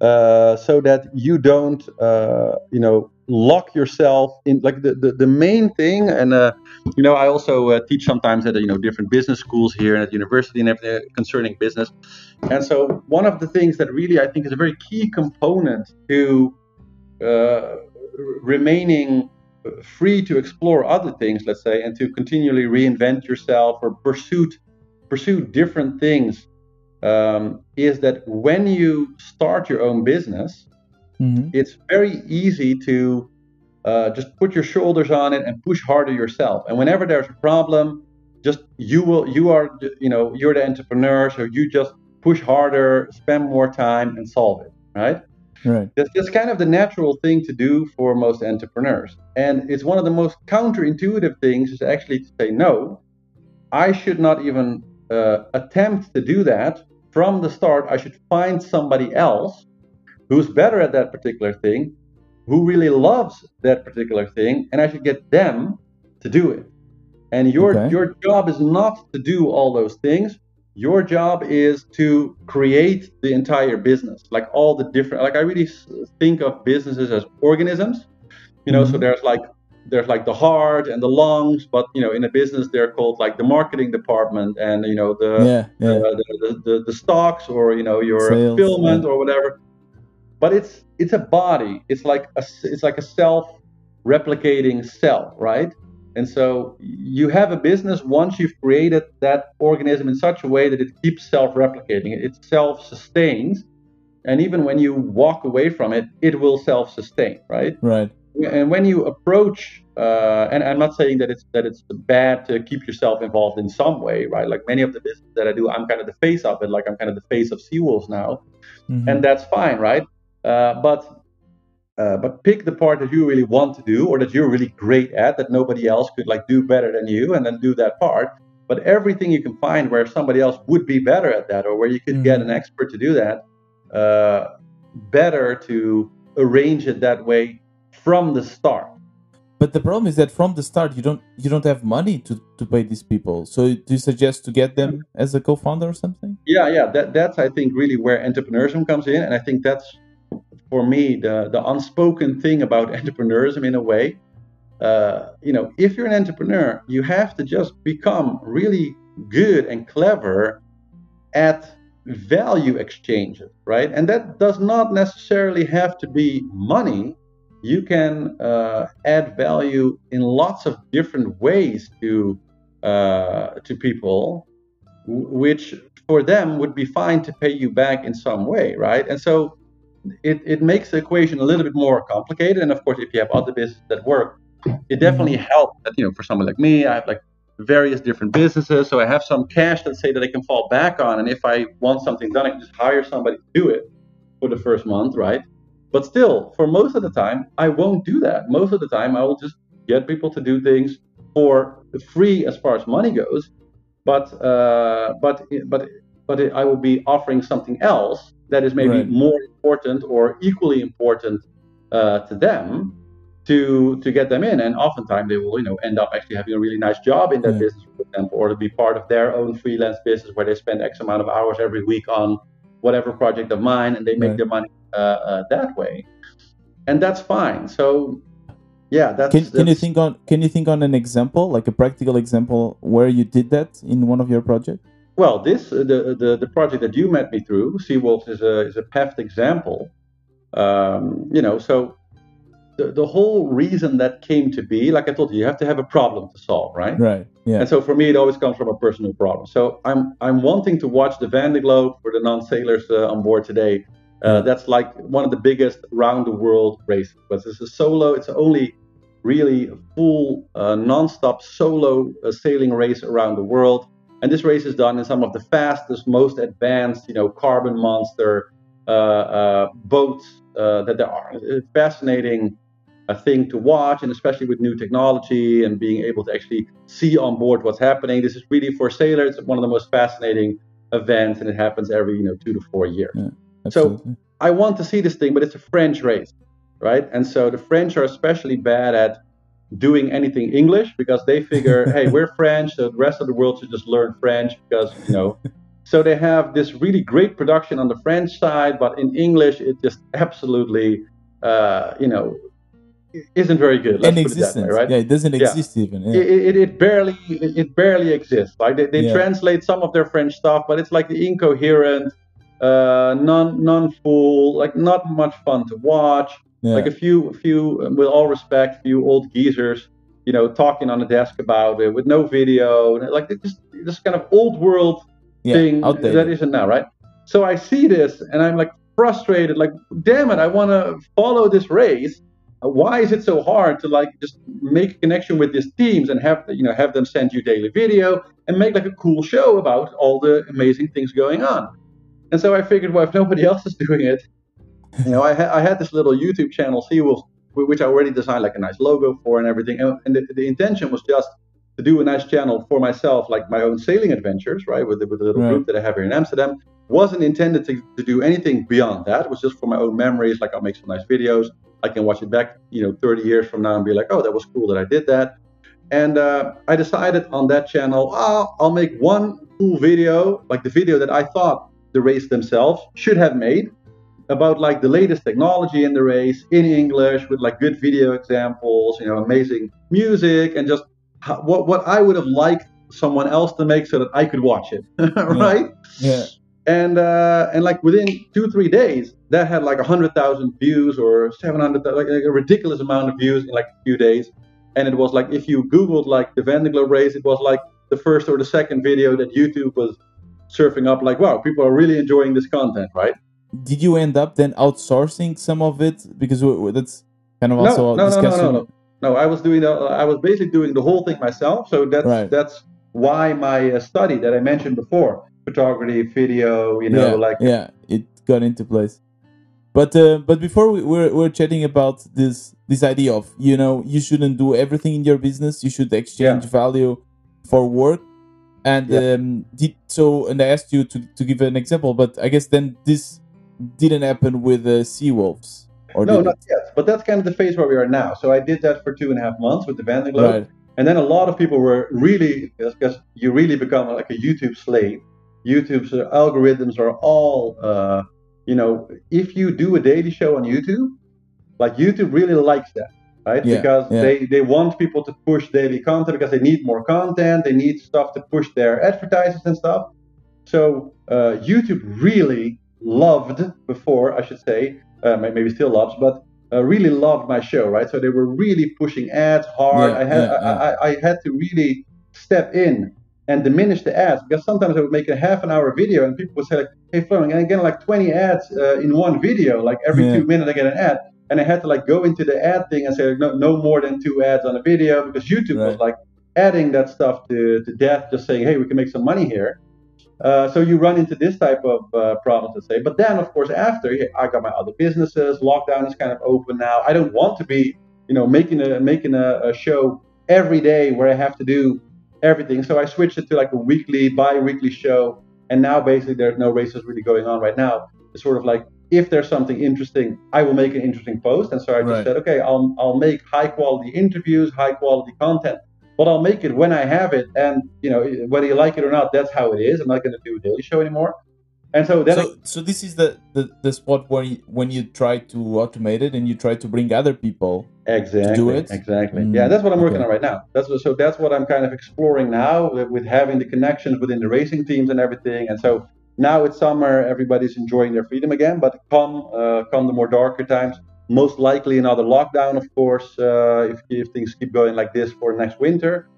uh, so that you don't uh, you know lock yourself in like the, the, the main thing and uh, you know i also uh, teach sometimes at you know different business schools here and at university and everything concerning business. And so one of the things that really i think is a very key component to uh, remaining free to explore other things let's say and to continually reinvent yourself or pursue pursue different things um, is that when you start your own business mm-hmm. it's very easy to uh, just put your shoulders on it and push harder yourself. And whenever there's a problem, just you will you are you know you're the entrepreneur, so you just push harder, spend more time, and solve it. Right. Right. That's, that's kind of the natural thing to do for most entrepreneurs. And it's one of the most counterintuitive things is actually to say, no, I should not even uh, attempt to do that from the start. I should find somebody else who's better at that particular thing, who really loves that particular thing, and I should get them to do it. And your okay. your job is not to do all those things. Your job is to create the entire business, like all the different. Like I really think of businesses as organisms. You know, mm-hmm. so there's like there's like the heart and the lungs, but you know, in a business they're called like the marketing department and you know the yeah, yeah. Uh, the, the, the, the, stocks or you know your Sales, fulfillment yeah. or whatever but it's it's a body. It's like a it's like a self-replicating cell, right? And so you have a business once you've created that organism in such a way that it keeps self-replicating. It self-sustains, and even when you walk away from it, it will self-sustain, right? Right. And when you approach, uh, and I'm not saying that it's that it's bad to keep yourself involved in some way, right? Like many of the business that I do, I'm kind of the face of it. Like I'm kind of the face of Seawolves now, mm-hmm. and that's fine, right? Uh, but uh, but pick the part that you really want to do or that you're really great at that nobody else could like do better than you and then do that part. But everything you can find where somebody else would be better at that or where you could mm-hmm. get an expert to do that uh, better to arrange it that way from the start. But the problem is that from the start you don't you don't have money to, to pay these people. So do you suggest to get them as a co-founder or something? Yeah yeah. That, that's i think really where entrepreneurship comes in. And i think that's for me the the unspoken thing about entrepreneurship in a way. Uh, you know, if you're an entrepreneur, you have to just become really good and clever at value exchanges, right? And that does not necessarily have to be money. You can uh, add value in lots of different ways to uh, to people, which for them would be fine to pay you back in some way, right? And so it, it makes the equation a little bit more complicated. And of course, if you have other businesses that work, it definitely mm-hmm. helps that, you know, for someone like me, I have like various different businesses. So I have some cash, let's say, that I can fall back on. And if I want something done, I can just hire somebody to do it for the first month, right? But still, for most of the time, I won't do that. Most of the time, I will just get people to do things for free as far as money goes. But uh, but but but I will be offering something else that is maybe right. more important or equally important uh, to them to to get them in and oftentimes they will you know end up actually having a really nice job in that yeah. business for example or to be part of their own freelance business where they spend x amount of hours every week on whatever project of mine and they make right. their money uh, uh, that way and that's fine so yeah that's can, that's, can you think on can you think on an example like a practical example where you did that in one of your projects well, this uh, the, the the project that you met me through, Seawolves, is a is a perfect example. Um, you know, so the, the whole reason that came to be, like I told you, you have to have a problem to solve, right? Right. Yeah. And so for me, it always comes from a personal problem. So I'm I'm wanting to watch the Vendée Globe for the non-sailors uh, on board today. Uh, that's like one of the biggest round the world races. But it's a solo. It's only really a full uh, non-stop solo uh, sailing race around the world. And this race is done in some of the fastest, most advanced, you know, carbon monster uh, uh, boats uh, that there are. It's fascinating a thing to watch, and especially with new technology and being able to actually see on board what's happening. This is really for sailors one of the most fascinating events, and it happens every you know two to four years. Yeah, so I want to see this thing, but it's a French race, right? And so the French are especially bad at doing anything English because they figure, hey, we're French, so the rest of the world should just learn French because you know. so they have this really great production on the French side, but in English it just absolutely, uh, you know, isn't very good. Let's put it that way, right? Yeah, it doesn't exist even. Yeah. It, it, it, barely it barely exists. Like they, they yeah. translate some of their French stuff, but it's like the incoherent, uh, non non full, like not much fun to watch. Yeah. Like a few, a few, um, with all respect, few old geezers, you know, talking on the desk about it with no video, like this, this kind of old world yeah, thing outdated. that isn't now, right? So I see this and I'm like frustrated, like, damn it, I want to follow this race. Uh, why is it so hard to like just make a connection with these teams and have you know have them send you daily video and make like a cool show about all the amazing things going on? And so I figured, well, if nobody else is doing it, you know, I, ha- I had this little YouTube channel, Seawolf, which I already designed like a nice logo for and everything. And, and the, the, intention was just to do a nice channel for myself, like my own sailing adventures, right, with the, with the little right. group that I have here in Amsterdam. Wasn't intended to, to do anything beyond that. It was just for my own memories. Like I'll make some nice videos. I can watch it back, you know, 30 years from now and be like, oh, that was cool that I did that. And uh, I decided on that channel, oh, I'll make one cool video, like the video that I thought the race themselves should have made about like the latest technology in the race in English with like good video examples, you know, amazing music, and just how, what what I would have liked someone else to make so that I could watch it, right? Yeah. yeah. And uh, and like within two three days, that had like a hundred thousand views or seven hundred, like a ridiculous amount of views in like a few days. And it was like if you Googled like the Vendée Globe race, it was like the first or the second video that YouTube was surfing up. Like wow, people are really enjoying this content, right? Did you end up then outsourcing some of it because that's kind of also no, no, no, no, no, no. no. I was doing the, I was basically doing the whole thing myself. So that's right. that's why my uh, study that I mentioned before, photography, video, you know, yeah, like yeah, it got into place. But uh, but before we, we're we're chatting about this this idea of you know you shouldn't do everything in your business. You should exchange yeah. value for work. And yeah. um, did so. And I asked you to to give an example, but I guess then this didn't happen with the Seawolves. Or no, not it? yet. But that's kind of the phase where we are now. So I did that for two and a half months with the Vendée Globe. Right. And then a lot of people were really, because you really become like a YouTube slave. YouTube's algorithms are all, uh, you know, if you do a daily show on YouTube, like YouTube really likes that, right? Yeah, because yeah. they they want people to push daily content because they need more content, they need stuff to push their advertisers and stuff. So uh, YouTube really loved before, I should say, uh, maybe still loves, but uh, really loved my show, right? So they were really pushing ads hard. Yeah, I had yeah, yeah. I, I, had to really step in and diminish the ads because sometimes I would make a half an hour video and people would say like, "Hey, Florian," and I get like 20 ads uh, in one video, like every two minutes I get an ad, and I had to like go into the ad thing and say like, no, no more than two ads on a video because YouTube right. was like adding that stuff to to death, just saying, "Hey, we can make some money here." Uh, so you run into this type of uh, problems, let's say. But then, of course, after I got my other businesses, lockdown is kind of open now. I don't want to be, you know, making a making a, a show every day where I have to do everything. So I switched it to like a weekly, bi-weekly show. And now basically there's no races really going on right now. It's sort of like if there's something interesting, I will make an interesting post. And so I just right. said, okay, I'll I'll make high quality interviews, high quality content but I'll make it when I have it, and you know whether you like it or not, that's how it is. I'm not going to do a daily show anymore. And so then, so, so this is the, the the spot where you, when you try to automate it and you try to bring other people exactly to do it. Exactly. Mm, yeah, that's what I'm working okay. on right now. That's what, so that's what I'm kind of exploring now with, with having the connections within the racing teams and everything. And so now it's summer, everybody's enjoying their freedom again. But come uh, come the more darker times, most likely another lockdown, of course, uh, if, if things keep going like this for next winter.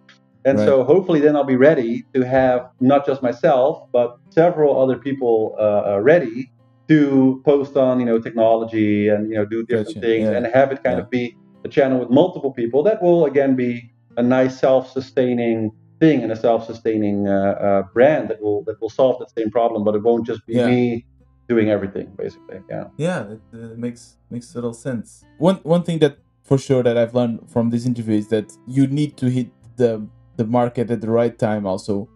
And right. so hopefully then I'll be ready to have not just myself, but several other people uh, uh ready to post on, you know, technology and, you know, do different gotcha. things yeah. and have it kind yeah. of be a channel with multiple people that will again be a nice self-sustaining thing and a self-sustaining uh, uh, brand that will that will solve that same problem, but it won't just be yeah. me doing everything basically. Yeah. Yeah, it, uh, makes makes total sense. One one thing that for sure that I've learned from this interview is that you need to hit the the market at the right time also.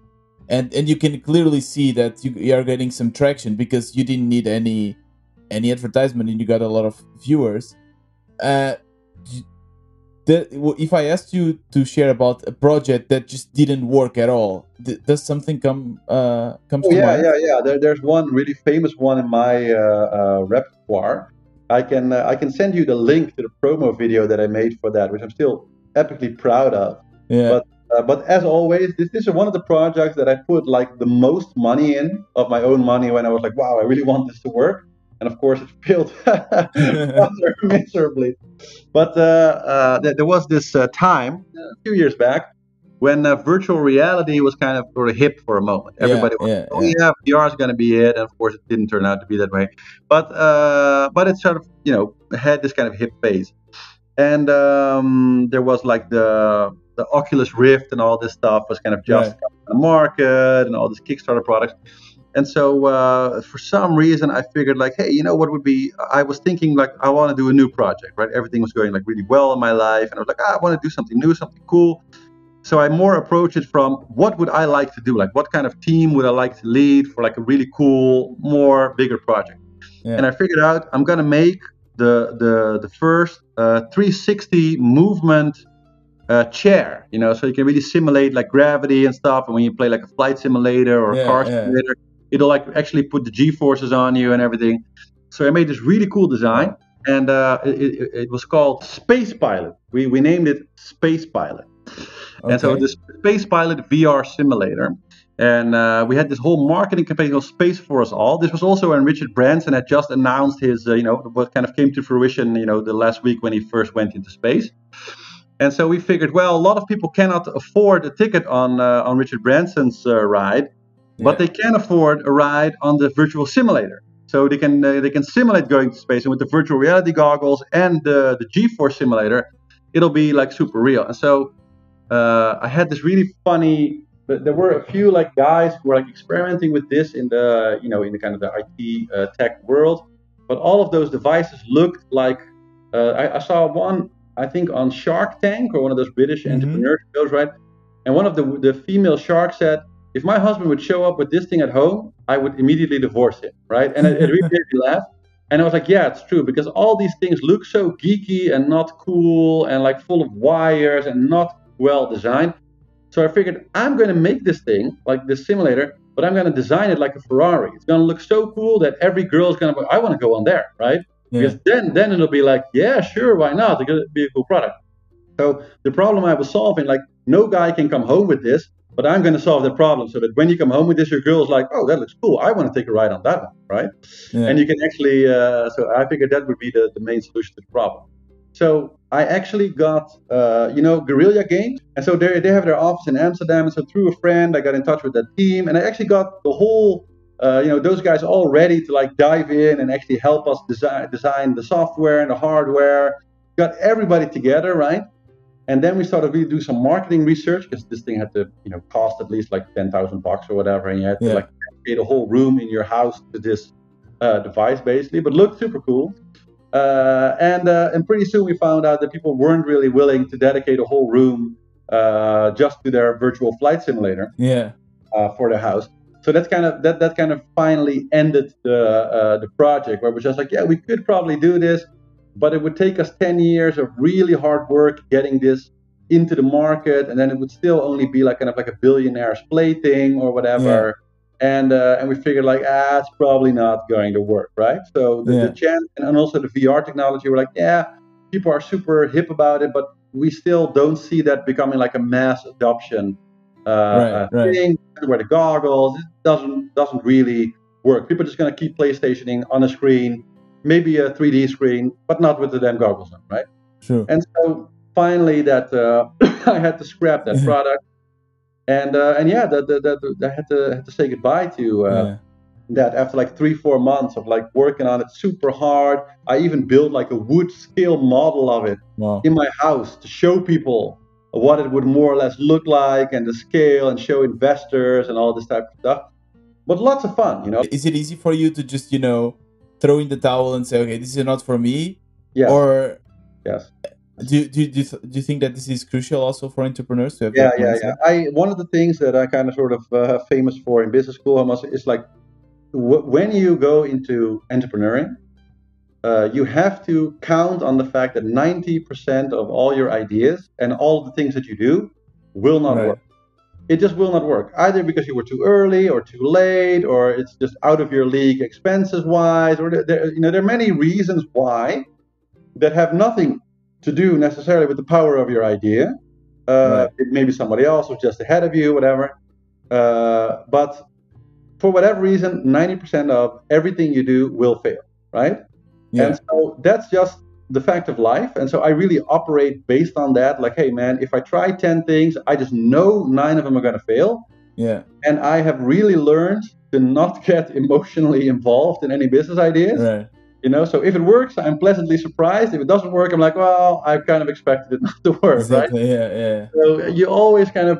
And and you can clearly see that you, you are getting some traction because you didn't need any any advertisement and you got a lot of viewers. Uh, the, if I asked you to share about a project that just didn't work at all, does something come uh, come oh, to yeah, mind? Yeah, yeah, there, there's one really famous one in my uh, uh, repertoire. I can uh, I can send you the link to the promo video that I made for that, which I'm still epically proud of. Yeah. But uh, but as always, this, this is one of the projects that I put like the most money in of my own money when I was like, wow, I really want this to work and of course it failed miserably. But uh, uh, there was this uh, time a few years back when uh, virtual reality was kind of sort of hip for a moment. Everybody yeah, was, yeah, oh yeah, yeah VR is going to be it, and of course it didn't turn out to be that way. But uh, but it sort of you know had this kind of hip phase, and um, there was like the the Oculus Rift and all this stuff was kind of just right. on the market and all these Kickstarter products. And so uh, for some reason, I figured like, hey, you know what would be? I was thinking like, I want to do a new project, right? Everything was going like really well in my life, and I was like, ah, I want to do something new, something cool. So I more approach it from what would I like to do? Like, what kind of team would I like to lead for like a really cool, more bigger project? Yeah. And I figured out I'm gonna make the the the first uh, 360 movement uh, chair, you know, so you can really simulate like gravity and stuff. And when you play like a flight simulator or yeah, a car yeah. It'll like actually put the G forces on you and everything. So I made this really cool design, and uh, it, it, was called Space Pilot. We we named it Space Pilot, okay. and so this Space Pilot VR simulator. And uh, we had this whole marketing campaign called Space for Us All. This was also when Richard Branson had just announced his, uh, you know, what kind of came to fruition, you know, the last week when he first went into space. And so we figured, well, a lot of people cannot afford a ticket on uh, on Richard Branson's uh, ride, but they can afford a ride on the virtual simulator. So they can uh, they can simulate going to space, and with the virtual reality goggles and the the G-force simulator, it'll be like super real. And so uh, I had this really funny. But there were a few like guys who were like experimenting with this in the you know in the kind of the IT uh, tech world, but all of those devices looked like uh, I, I, saw one I think on Shark Tank or one of those British mm-hmm. entrepreneur shows, right? And one of the the female sharks said, if my husband would show up with this thing at home, I would immediately divorce him, right? And it, it really made me laugh. And I was like, yeah, it's true because all these things look so geeky and not cool and like full of wires and not well designed. So I figured I'm going to make this thing like this simulator, but I'm going to design it like a Ferrari. It's going to look so cool that every girl is going to, go, I want to go on there, right? Yeah. Because then, then it'll be like, yeah, sure, why not? It's going to be a cool product. So the problem I was solving, like, no guy can come home with this but I'm going to solve the problem so that when you come home with this, your girl's like, oh, that looks cool. I want to take a ride on that one, right? Yeah. And you can actually, uh, so I figured that would be the, the main solution to the problem. So I actually got, uh, you know, Guerrilla Games. And so they, they have their office in Amsterdam. And so through a friend, I got in touch with that team. And I actually got the whole, uh, you know, those guys all ready to like dive in and actually help us design, design the software and the hardware. Got everybody together, right? And then we started really do some marketing research because this thing had to, you know, cost at least like ten thousand bucks or whatever, and you had to yeah. like create a whole room in your house to this uh, device basically, but looked super cool. Uh, and uh, and pretty soon we found out that people weren't really willing to dedicate a whole room uh, just to their virtual flight simulator. Yeah. Uh, for the house. So that's kind of that that kind of finally ended the uh, the project where we're just like, yeah, we could probably do this but it would take us 10 years of really hard work getting this into the market and then it would still only be like kind of like a billionaire's plaything or whatever yeah. and uh, and we figured like ah it's probably not going to work right so the, yeah. the chance and also the vr technology we're like yeah people are super hip about it but we still don't see that becoming like a mass adoption uh, right, right. thing where the goggles it doesn't doesn't really work people are just going to keep playstationing on a screen maybe a 3D screen, but not with the damn goggles on, right? Sure. And so finally, that uh, I had to scrap that product, and uh, and yeah, that, that, that, I had to had to say goodbye to. Uh, yeah. That after like three four months of like working on it super hard, I even built like a wood scale model of it wow. in my house to show people what it would more or less look like and the scale and show investors and all this type of stuff. But lots of fun, you know. Is it easy for you to just you know throw in the towel and say, okay, this is not for me? Yeah. Or yes do, do, do, do you think that this is crucial also for entrepreneurs to have yeah yeah yeah i one of the things that i kind of sort of uh, famous for in business school almost is like w- when you go into entrepreneuring uh, you have to count on the fact that 90% of all your ideas and all the things that you do will not right. work it just will not work either because you were too early or too late or it's just out of your league expenses wise or there, you know there are many reasons why that have nothing to do necessarily with the power of your idea. Uh, right. It may be somebody else who's just ahead of you, whatever. Uh, but for whatever reason, 90% of everything you do will fail, right? Yeah. And so that's just the fact of life. And so I really operate based on that. Like, hey, man, if I try 10 things, I just know nine of them are going to fail. Yeah. And I have really learned to not get emotionally involved in any business ideas. Right. You know, so if it works, I'm pleasantly surprised. If it doesn't work, I'm like, well, I kind of expected it not to work, exactly, right? Yeah, yeah. So you always kind of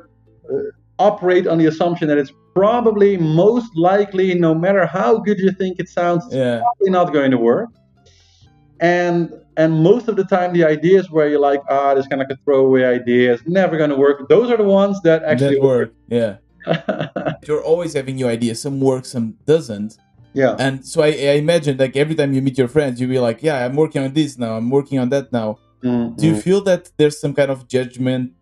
uh, operate on the assumption that it's probably most likely, no matter how good you think it sounds, yeah. probably not going to work. And and most of the time, the ideas where you're like, ah, this kind of a throwaway idea, it's never going to work. Those are the ones that actually that work. work. Yeah. you're always having new ideas. Some work, some doesn't. Yeah. And so I, I imagine like every time you meet your friends, you'll be like, yeah, I'm working on this now. I'm working on that now. Mm-hmm. Do you feel that there's some kind of judgment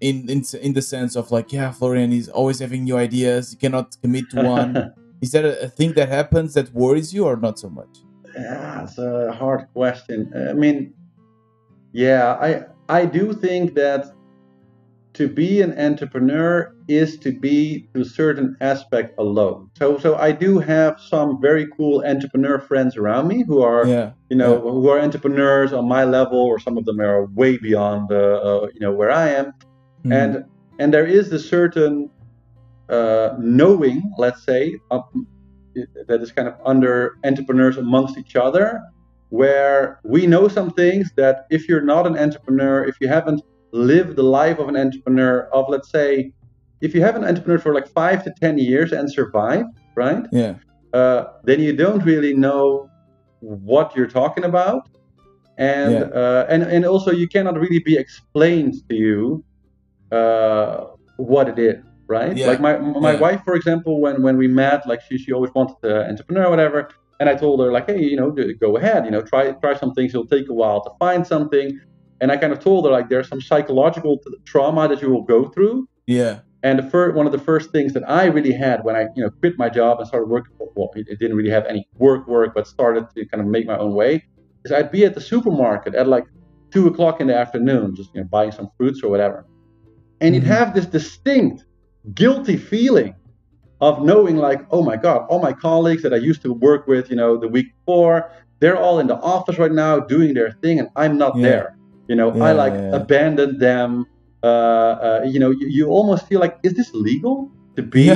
in, in in the sense of like, yeah, Florian is always having new ideas. You cannot commit to one. is that a, a, thing that happens that worries you or not so much? Yeah, it's a hard question. I mean, yeah, I I do think that to be an entrepreneur is to be to a certain aspect alone. So so I do have some very cool entrepreneur friends around me who are yeah. you know yeah. who are entrepreneurs on my level or some of them are way beyond uh, uh, you know where I am. Mm-hmm. And and there is a certain uh, knowing, let's say, that is kind of under entrepreneurs amongst each other, where we know some things that if you're not an entrepreneur, if you haven't lived the life of an entrepreneur of let's say if you have an entrepreneur for like five to ten years and survive right? Yeah. Uh, then you don't really know what you're talking about. And yeah. uh, and and also you cannot really be explained to you uh, what it is right yeah. like my my yeah. wife for example when when we met like she, she always wanted to entrepreneur or whatever and i told her like hey you know go ahead you know try try some things it'll take a while to find something and I kind of told her like there's some psychological trauma that you will go through. Yeah. And the first one of the first things that I really had when I you know quit my job and started working well it, it didn't really have any work work but started to kind of make my own way is I'd be at the supermarket at like two o'clock in the afternoon just you know buying some fruits or whatever, and mm-hmm. you'd have this distinct guilty feeling of knowing like oh my god all my colleagues that I used to work with you know the week before they're all in the office right now doing their thing and I'm not yeah. there you know, yeah, I like yeah, abandoned them. Uh, uh, you know, you, you, almost feel like, is this legal to be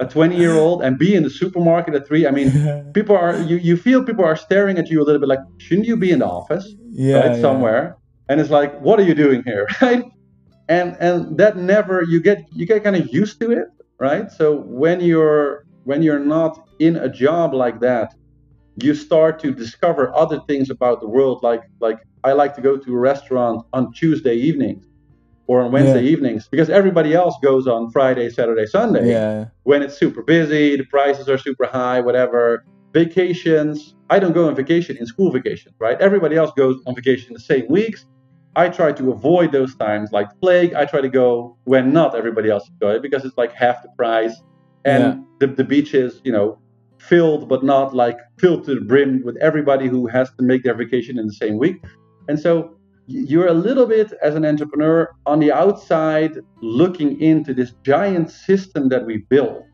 a 20 year old and be in the supermarket at three? I mean, people are, you, you feel people are staring at you a little bit like, shouldn't you be in the office? Yeah, right, somewhere. And it's like, what are you doing here? Right. And, and that never, you get, you get kind of used to it. Right. So when you're, when you're not in a job like that, you start to discover other things about the world like like I like to go to a restaurant on Tuesday evenings or on Wednesday yeah. evenings because everybody else goes on Friday, Saturday, Sunday. Yeah. When it's super busy, the prices are super high, whatever. Vacations, I don't go on vacation in school vacation, right? Everybody else goes on vacation in the same weeks. I try to avoid those times like plague. I try to go when not everybody else is going because it's like half the price. And yeah. the, the beach is, you know, filled, but not like filled to the brim with everybody who has to make their vacation in the same week. And so you're a little bit as an entrepreneur on the outside looking into this giant system that we built.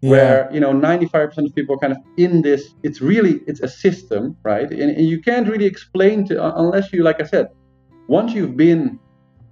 yeah. where you know 95% of people are kind of in this. It's really it's a system, right? And, and you can't really explain to unless you, like I said, once you've been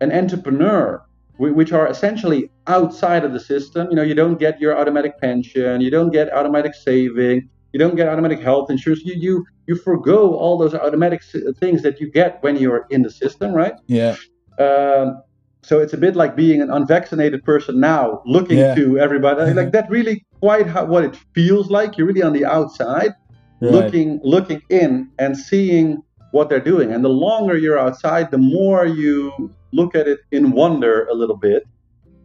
an entrepreneur which are essentially outside of the system. You know, you don't get your automatic pension, you don't get automatic saving, you don't get automatic health insurance. You you you forego all those automatic things that you get when you're in the system, right? Yeah. Um, so it's a bit like being an unvaccinated person now, looking yeah. to everybody. Like that, really quite how, what it feels like. You're really on the outside, right. looking looking in and seeing what they're doing. And the longer you're outside, the more you look at it in wonder a little bit.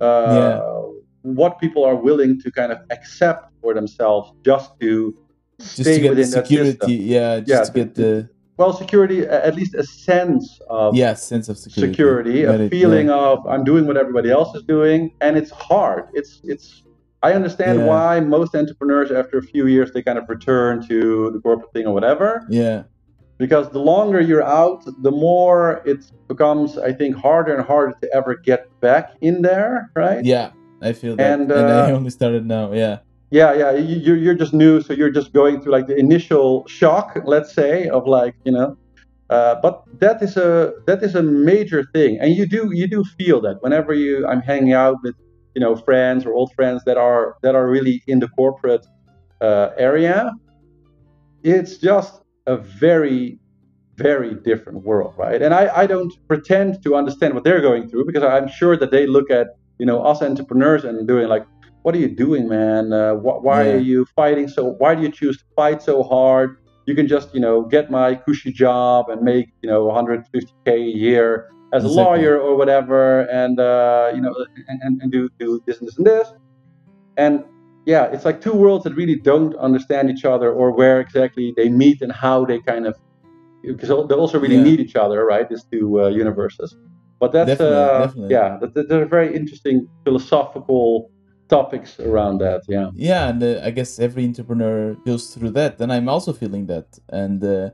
Uh, yeah. What people are willing to kind of accept for themselves just to just stay to get within the security, yeah, just yeah, to get the well, security, at least a sense of yeah, sense of security, security a feeling yeah. of I'm doing what everybody else is doing, and it's hard. It's it's. I understand yeah. why most entrepreneurs, after a few years, they kind of return to the corporate thing or whatever. Yeah. Because the longer you're out, the more it becomes, I think, harder and harder to ever get back in there, right? Yeah, I feel that. And, uh, and I uh, only started now. Yeah yeah yeah you, you're just new so you're just going through like the initial shock let's say of like you know uh, but that is a that is a major thing and you do you do feel that whenever you i'm hanging out with you know friends or old friends that are that are really in the corporate uh, area it's just a very very different world right and I, I don't pretend to understand what they're going through because i'm sure that they look at you know us entrepreneurs and doing like what are you doing, man? Uh, wh- why yeah. are you fighting so? Why do you choose to fight so hard? You can just, you know, get my cushy job and make, you know, 150k a year as a lawyer or whatever, and uh, you know, and, and do do this and this and this. And yeah, it's like two worlds that really don't understand each other or where exactly they meet and how they kind of because they also really yeah. need each other, right? These two uh, universes. But that's definitely, uh, definitely. yeah, that, that's a very interesting philosophical topics around that yeah yeah and uh, i guess every entrepreneur goes through that and i'm also feeling that and uh,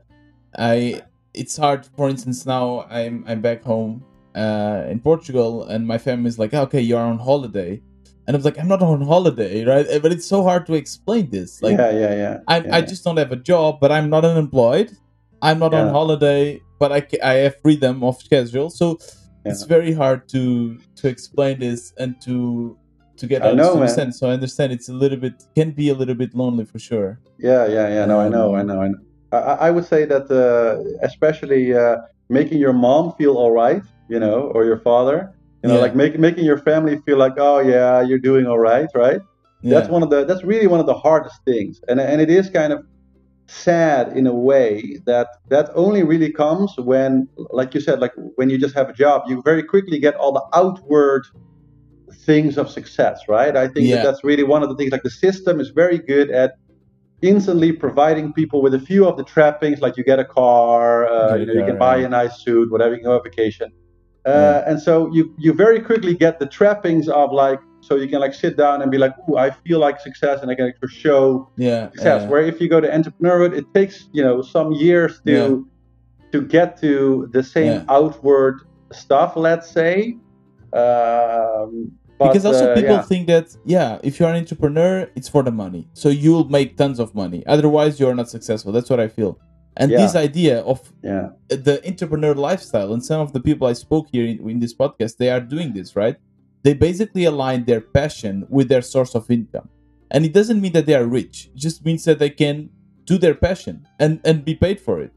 i it's hard for instance now i'm i'm back home uh, in portugal and my family is like okay you're on holiday and i was like i'm not on holiday right but it's so hard to explain this like yeah yeah yeah i, yeah, I just don't have a job but i'm not unemployed i'm not yeah. on holiday but i i have freedom of schedule so yeah. it's very hard to to explain this and to to get know, sense. So I understand it's a little bit can be a little bit lonely for sure. Yeah, yeah, yeah. No, um, I know, I know, I know. I, I would say that uh, especially uh, making your mom feel all right, you know, or your father, you know, yeah. like making making your family feel like, oh yeah, you're doing all right, right? Yeah. That's one of the that's really one of the hardest things, and and it is kind of sad in a way that that only really comes when like you said like when you just have a job you very quickly get all the outward things of success, right? I think yeah. that that's really one of the things. Like the system is very good at instantly providing people with a few of the trappings, like you get a car, uh, you know, you can buy a nice suit, whatever, you can go on vacation. Uh, yeah. And so you you very quickly get the trappings of like, so you can like sit down and be like, "Ooh, I feel like success," and I can like, show yeah, success. Yeah. Where if you go to entrepreneurhood, it takes you know some years to to get to the same outward stuff. Let's say. Um, but, because also uh, people yeah. think that yeah if you're an entrepreneur it's for the money so you'll make tons of money otherwise you're not successful that's what i feel and yeah. this idea of yeah. the entrepreneur lifestyle and some of the people i spoke here in, in this podcast they are doing this right they basically align their passion with their source of income and it doesn't mean that they are rich it just means that they can do their passion and and be paid for it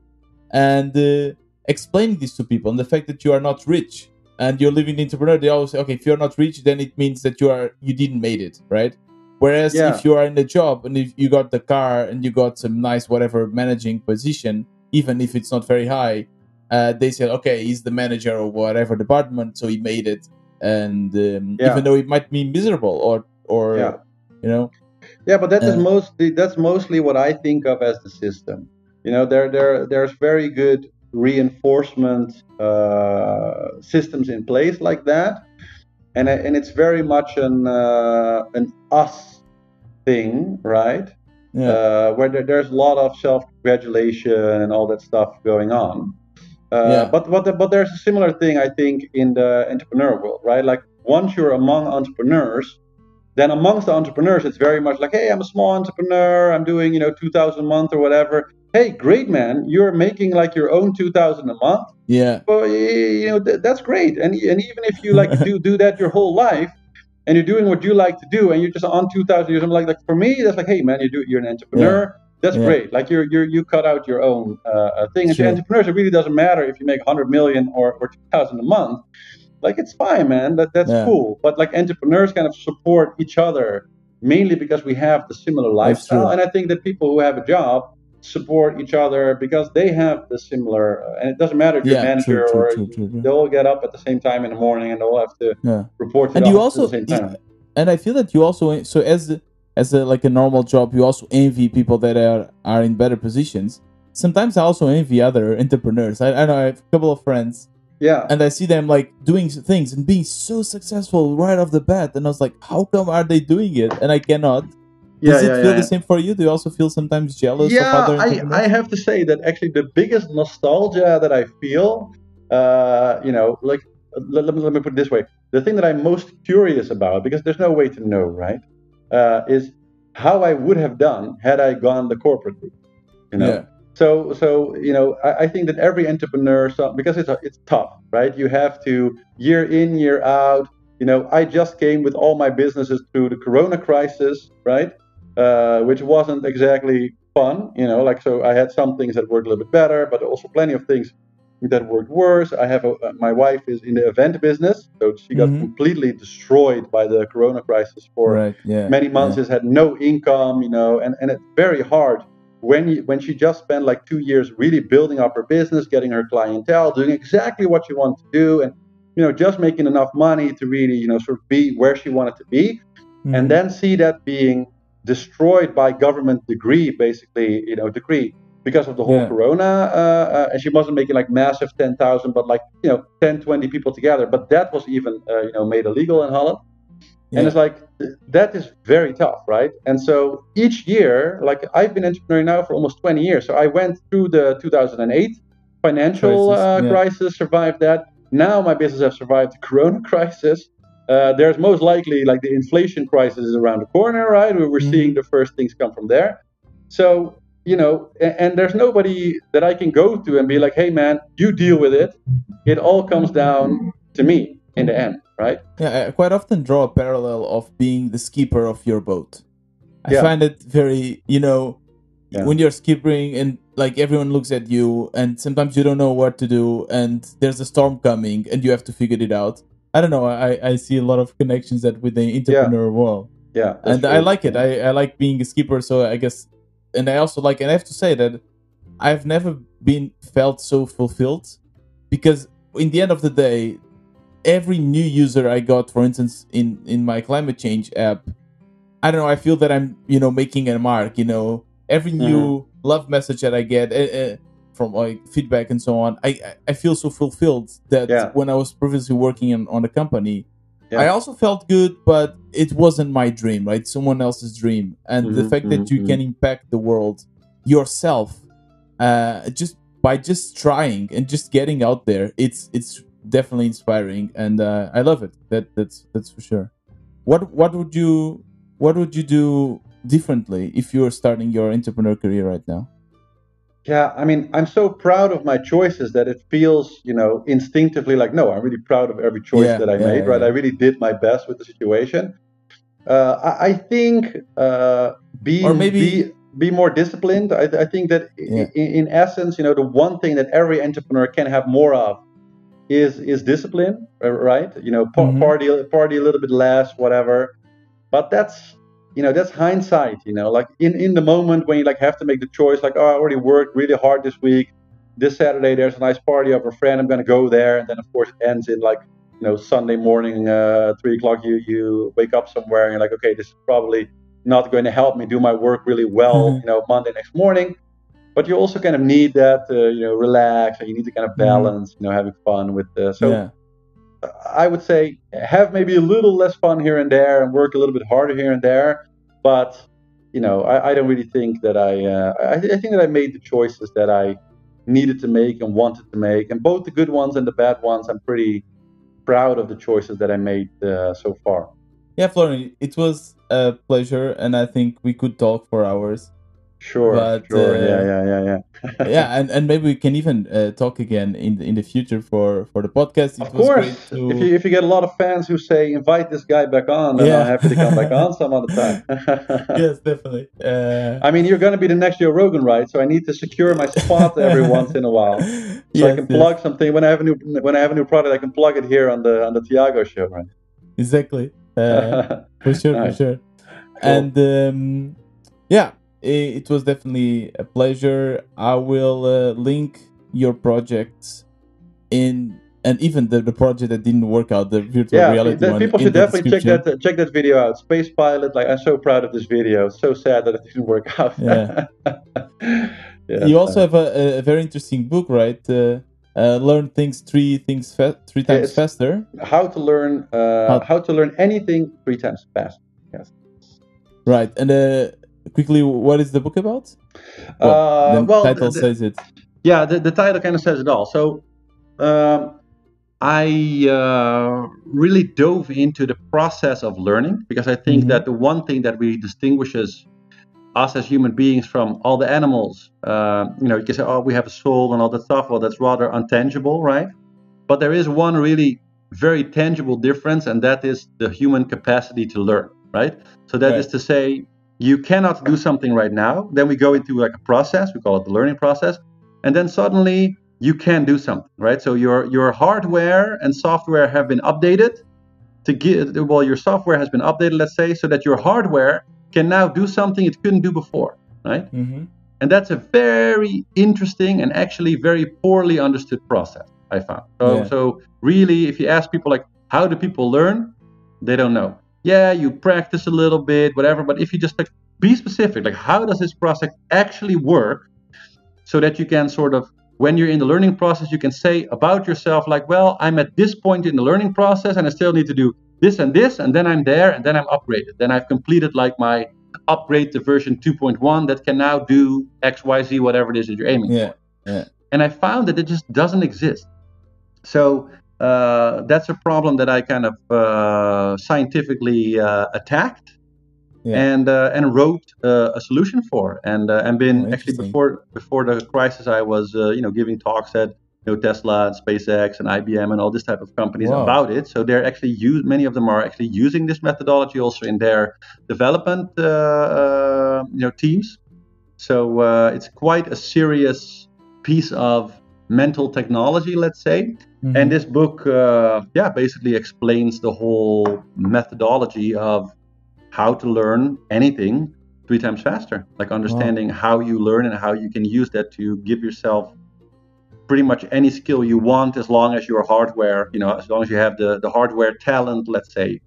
and uh, explaining this to people and the fact that you are not rich and you're living entrepreneur, they always say, okay, if you're not rich, then it means that you are you didn't made it, right? Whereas yeah. if you are in the job and if you got the car and you got some nice whatever managing position, even if it's not very high, uh, they say, okay, he's the manager or whatever department, so he made it. And um, yeah. even though it might be miserable or or yeah. you know, yeah, but that uh, is mostly that's mostly what I think of as the system. You know, there there there's very good reinforcement uh, systems in place like that, and and it's very much an uh, an us thing, right? Yeah. Uh, where there, there's a lot of self-congratulation and all that stuff going on. Uh, yeah. But but but there's a similar thing I think in the entrepreneur world, right? Like once you're among entrepreneurs, then amongst the entrepreneurs, it's very much like, hey, I'm a small entrepreneur. I'm doing, you know, 2000 a month or whatever. Hey, great, man. You're making like your own 2000 a month. Yeah. Well, you know, th- that's great. And, and even if you like do, do that your whole life and you're doing what you like to do and you're just on 2000 years, I'm like, like for me, that's like, hey, man, you do, you're an entrepreneur. Yeah. That's yeah. great. Like you're, you're, you cut out your own uh, uh thing. And sure. to entrepreneurs, it really doesn't matter if you make 100 million or, or 2000 a month like it's fine man that that's yeah. cool but like entrepreneurs kind of support each other mainly because we have the similar lifestyle and i think that people who have a job support each other because they have the similar uh, and it doesn't matter if you're manager true, true, or true, they all get up at the same time in the morning and they'll have to yeah. report to and you also and i feel that you also so as as a, like a normal job you also envy people that are are in better positions sometimes i also envy other entrepreneurs i, I know i have a couple of friends yeah. And I see them like doing things and being so successful right off the bat. And I was like, how come are they doing it? And I cannot. Does it yeah, feel yeah, the same for you? Do you also feel sometimes jealous of others? yeah, I, I have to say that actually the biggest nostalgia that I feel, uh, you know, like, let, let, me, let me put it this way. The thing that I'm most curious about, because there's no way to know, right, uh, is how I would have done had I gone the corporate route. You know? So, so you know, I, I think that every entrepreneur, so, because it's a, it's tough, right? You have to year in, year out. You know, I just came with all my businesses through the Corona crisis, right? Uh, which wasn't exactly fun. You know, like so, I had some things that worked a little bit better, but also plenty of things that worked worse. I have a, uh, my wife is in the event business, so she got mm-hmm. completely destroyed by the Corona crisis for right, yeah, many months. Yeah. Has had no income, you know, and and it's very hard when you, when she just spent like two years really building up her business, getting her clientele, doing exactly what she wanted to do, and you know just making enough money to really you know sort of be where she wanted to be, mm-hmm. and then see that being destroyed by government decree, basically you know decree because of the whole yeah. corona uh, uh, and she wasn't making like massive 10,000 but like you know 10 20 people together but that was even uh, you know made illegal in Holland yeah. And it's like that is very tough, right? And so each year, like I've been entrepreneur now for almost 20 years. So I went through the 2008 financial crisis, uh, yeah. crisis survived that. Now my business has survived the Corona crisis. Uh, there's most likely like the inflation crisis is around the corner, right? We're mm-hmm. seeing the first things come from there. So you know, and, and there's nobody that I can go to and be like, hey man, you deal with it. It all comes down to me in the end right? Yeah, I quite often draw a parallel of being the skipper of your boat. I yeah. find it very, you know, yeah. when you're skipping and like everyone looks at you and sometimes you don't know what to do and there's a storm coming and you have to figure it out. I don't know. I, I see a lot of connections that with the entrepreneur yeah. world. Yeah. And true. I like it. I, I like being a skipper. So I guess, and I also like, and I have to say that I've never been felt so fulfilled because in the end of the day, every new user I got, for instance, in in my climate change app, I don't know. I feel that I'm you know making a mark. You know, every new mm-hmm. love message that I get. Uh, uh, from like feedback and so on, I I feel so fulfilled that yeah. when I was previously working on, on a company, yeah. I also felt good, but it wasn't my dream, right? Someone else's dream, and mm-hmm, the fact mm-hmm, that you mm-hmm. can impact the world yourself, uh, just by just trying and just getting out there, it's it's definitely inspiring, and uh, I love it. That that's that's for sure. What what would you what would you do differently if you were starting your entrepreneur career right now? Yeah, I mean, I'm so proud of my choices that it feels, you know, instinctively like, no, I'm really proud of every choice yeah, that I yeah, made, right? Yeah. I really did my best with the situation. Uh, I, I, think uh, be, or maybe be, be more disciplined. I, I think that in, in, essence, you know, the one thing that every entrepreneur can have more of is is discipline, uh, right? You know, mm-hmm. party party a little bit less, whatever. But that's you know that's hindsight. You know, like in in the moment when you like have to make the choice, like oh, I already worked really hard this week. This Saturday there's a nice party of a friend. I'm gonna go there, and then of course it ends in like you know Sunday morning, uh, three o'clock. You you wake up somewhere and you're like, okay, this is probably not going to help me do my work really well. Mm-hmm. You know, Monday next morning but you also kind of need that uh, you know relax and you need to kind of mm-hmm. balance you know having fun with the so yeah. i would say have maybe a little less fun here and there and work a little bit harder here and there but you know i, I don't really think that i uh, I, I, think that i made the choices that i needed to make and wanted to make and both the good ones and the bad ones i'm pretty proud of the choices that i made uh, so far Yeah, Florian, it was a pleasure, and I think we could talk for hours. Sure, but, sure, uh, yeah, yeah, yeah, yeah. yeah, and, and maybe we can even uh, talk again in the, in the future for for the podcast. It of course, to... if you if you get a lot of fans who say invite this guy back on, then yeah. I'm happy to come back on some other time. yes, definitely. Uh... I mean, you're going to be the next Joe Rogan, right? So I need to secure my spot every once in a while, so yes, I can plug yes. something when I have a new when I have a new product. I can plug it here on the on the Tiago show, right? Exactly. Uh, for sure, nice. for sure. Cool. And um, yeah, it, it, was definitely a pleasure. I will uh, link your projects in and even the, the project that didn't work out, the virtual yeah, reality one. People should definitely check that uh, check that video out. Space Pilot, like I'm so proud of this video. so sad that it didn't work out. Yeah. yeah you also have a, a, very interesting book, right? Uh, uh, learn things three things fa- three times faster. How to learn uh, how, how, to learn anything three times faster. Yes. Right, and uh, quickly, what is the book about? Well, uh, the well, title the, says it. Yeah, the, the title kind of says it all. So. Um, I uh, really dove into the process of learning because I think mm-hmm. that the one thing that we distinguishes us as human beings from all the animals. Uh, you know, you can say, oh, we have a soul and all that stuff. Well, that's rather untangible, right? But there is one really very tangible difference, and that is the human capacity to learn, right? So that right. is to say, you cannot do something right now. Then we go into like a process. We call it the learning process, and then suddenly you can do something, right? So your your hardware and software have been updated to get well, your software has been updated, let's say, so that your hardware can now do something it couldn't do before, right? Mm-hmm. And that's a very interesting and actually very poorly understood process. I found. So, yeah. so really, if you ask people like, how do people learn? They don't know. Yeah, you practice a little bit, whatever. But if you just like be specific, like how does this process actually work, so that you can sort of when you're in the learning process, you can say about yourself, like, well, I'm at this point in the learning process and I still need to do this and this, and then I'm there, and then I'm upgraded. Then I've completed like my upgrade to version 2.1 that can now do X, Y, Z, whatever it is that you're aiming yeah, for. Yeah. And I found that it just doesn't exist. So uh, that's a problem that I kind of uh, scientifically uh, attacked. Yeah. And uh, and wrote uh, a solution for, and uh, and been oh, actually before before the crisis, I was you know giving talks at you know, Tesla and SpaceX and IBM and all this type of companies wow. about it. So they're actually use many of them are actually using this methodology also in their development uh, uh, you know teams. So uh, it's quite a serious piece of mental technology, let's say. Mm-hmm. And this book, uh, yeah, basically explains the whole methodology of how to learn anything three times faster, like understanding wow. how you learn and how you can use that to give yourself pretty much any skill you want as long as your hardware, you know, as long as you have the, the hardware talent, let's say,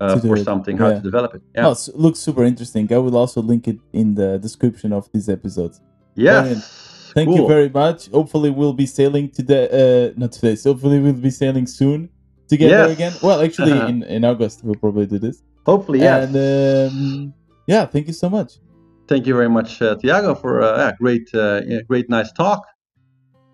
uh, for something, how yeah. to develop it. Yeah. Oh, it looks super interesting. I will also link it in the description of this episode. Yes. Thank cool. you very much. Hopefully, we'll be sailing today. Uh, not today. So hopefully, we'll be sailing soon together yes. again. Well, actually, in, in August, we'll probably do this. Hopefully, yes. And um, yeah, thank you so much. Thank you very much, uh, Tiago, for a uh, great, uh, great, nice talk.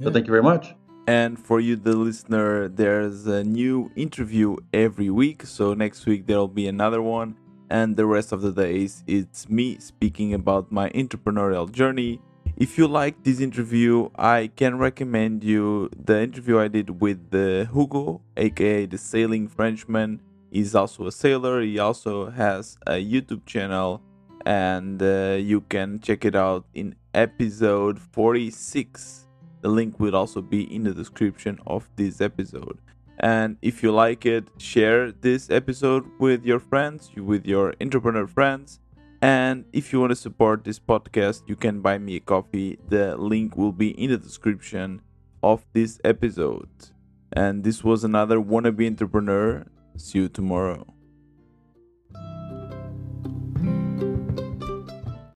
So thank you very much. And for you, the listener, there's a new interview every week. So next week there'll be another one. And the rest of the days, it's me speaking about my entrepreneurial journey. If you like this interview, I can recommend you the interview I did with the Hugo, aka the sailing Frenchman. He's also a sailor. He also has a YouTube channel, and uh, you can check it out in episode 46 the link will also be in the description of this episode. And if you like it, share this episode with your friends, with your entrepreneur friends. And if you want to support this podcast, you can buy me a coffee. The link will be in the description of this episode. And this was another wannabe entrepreneur. See you tomorrow.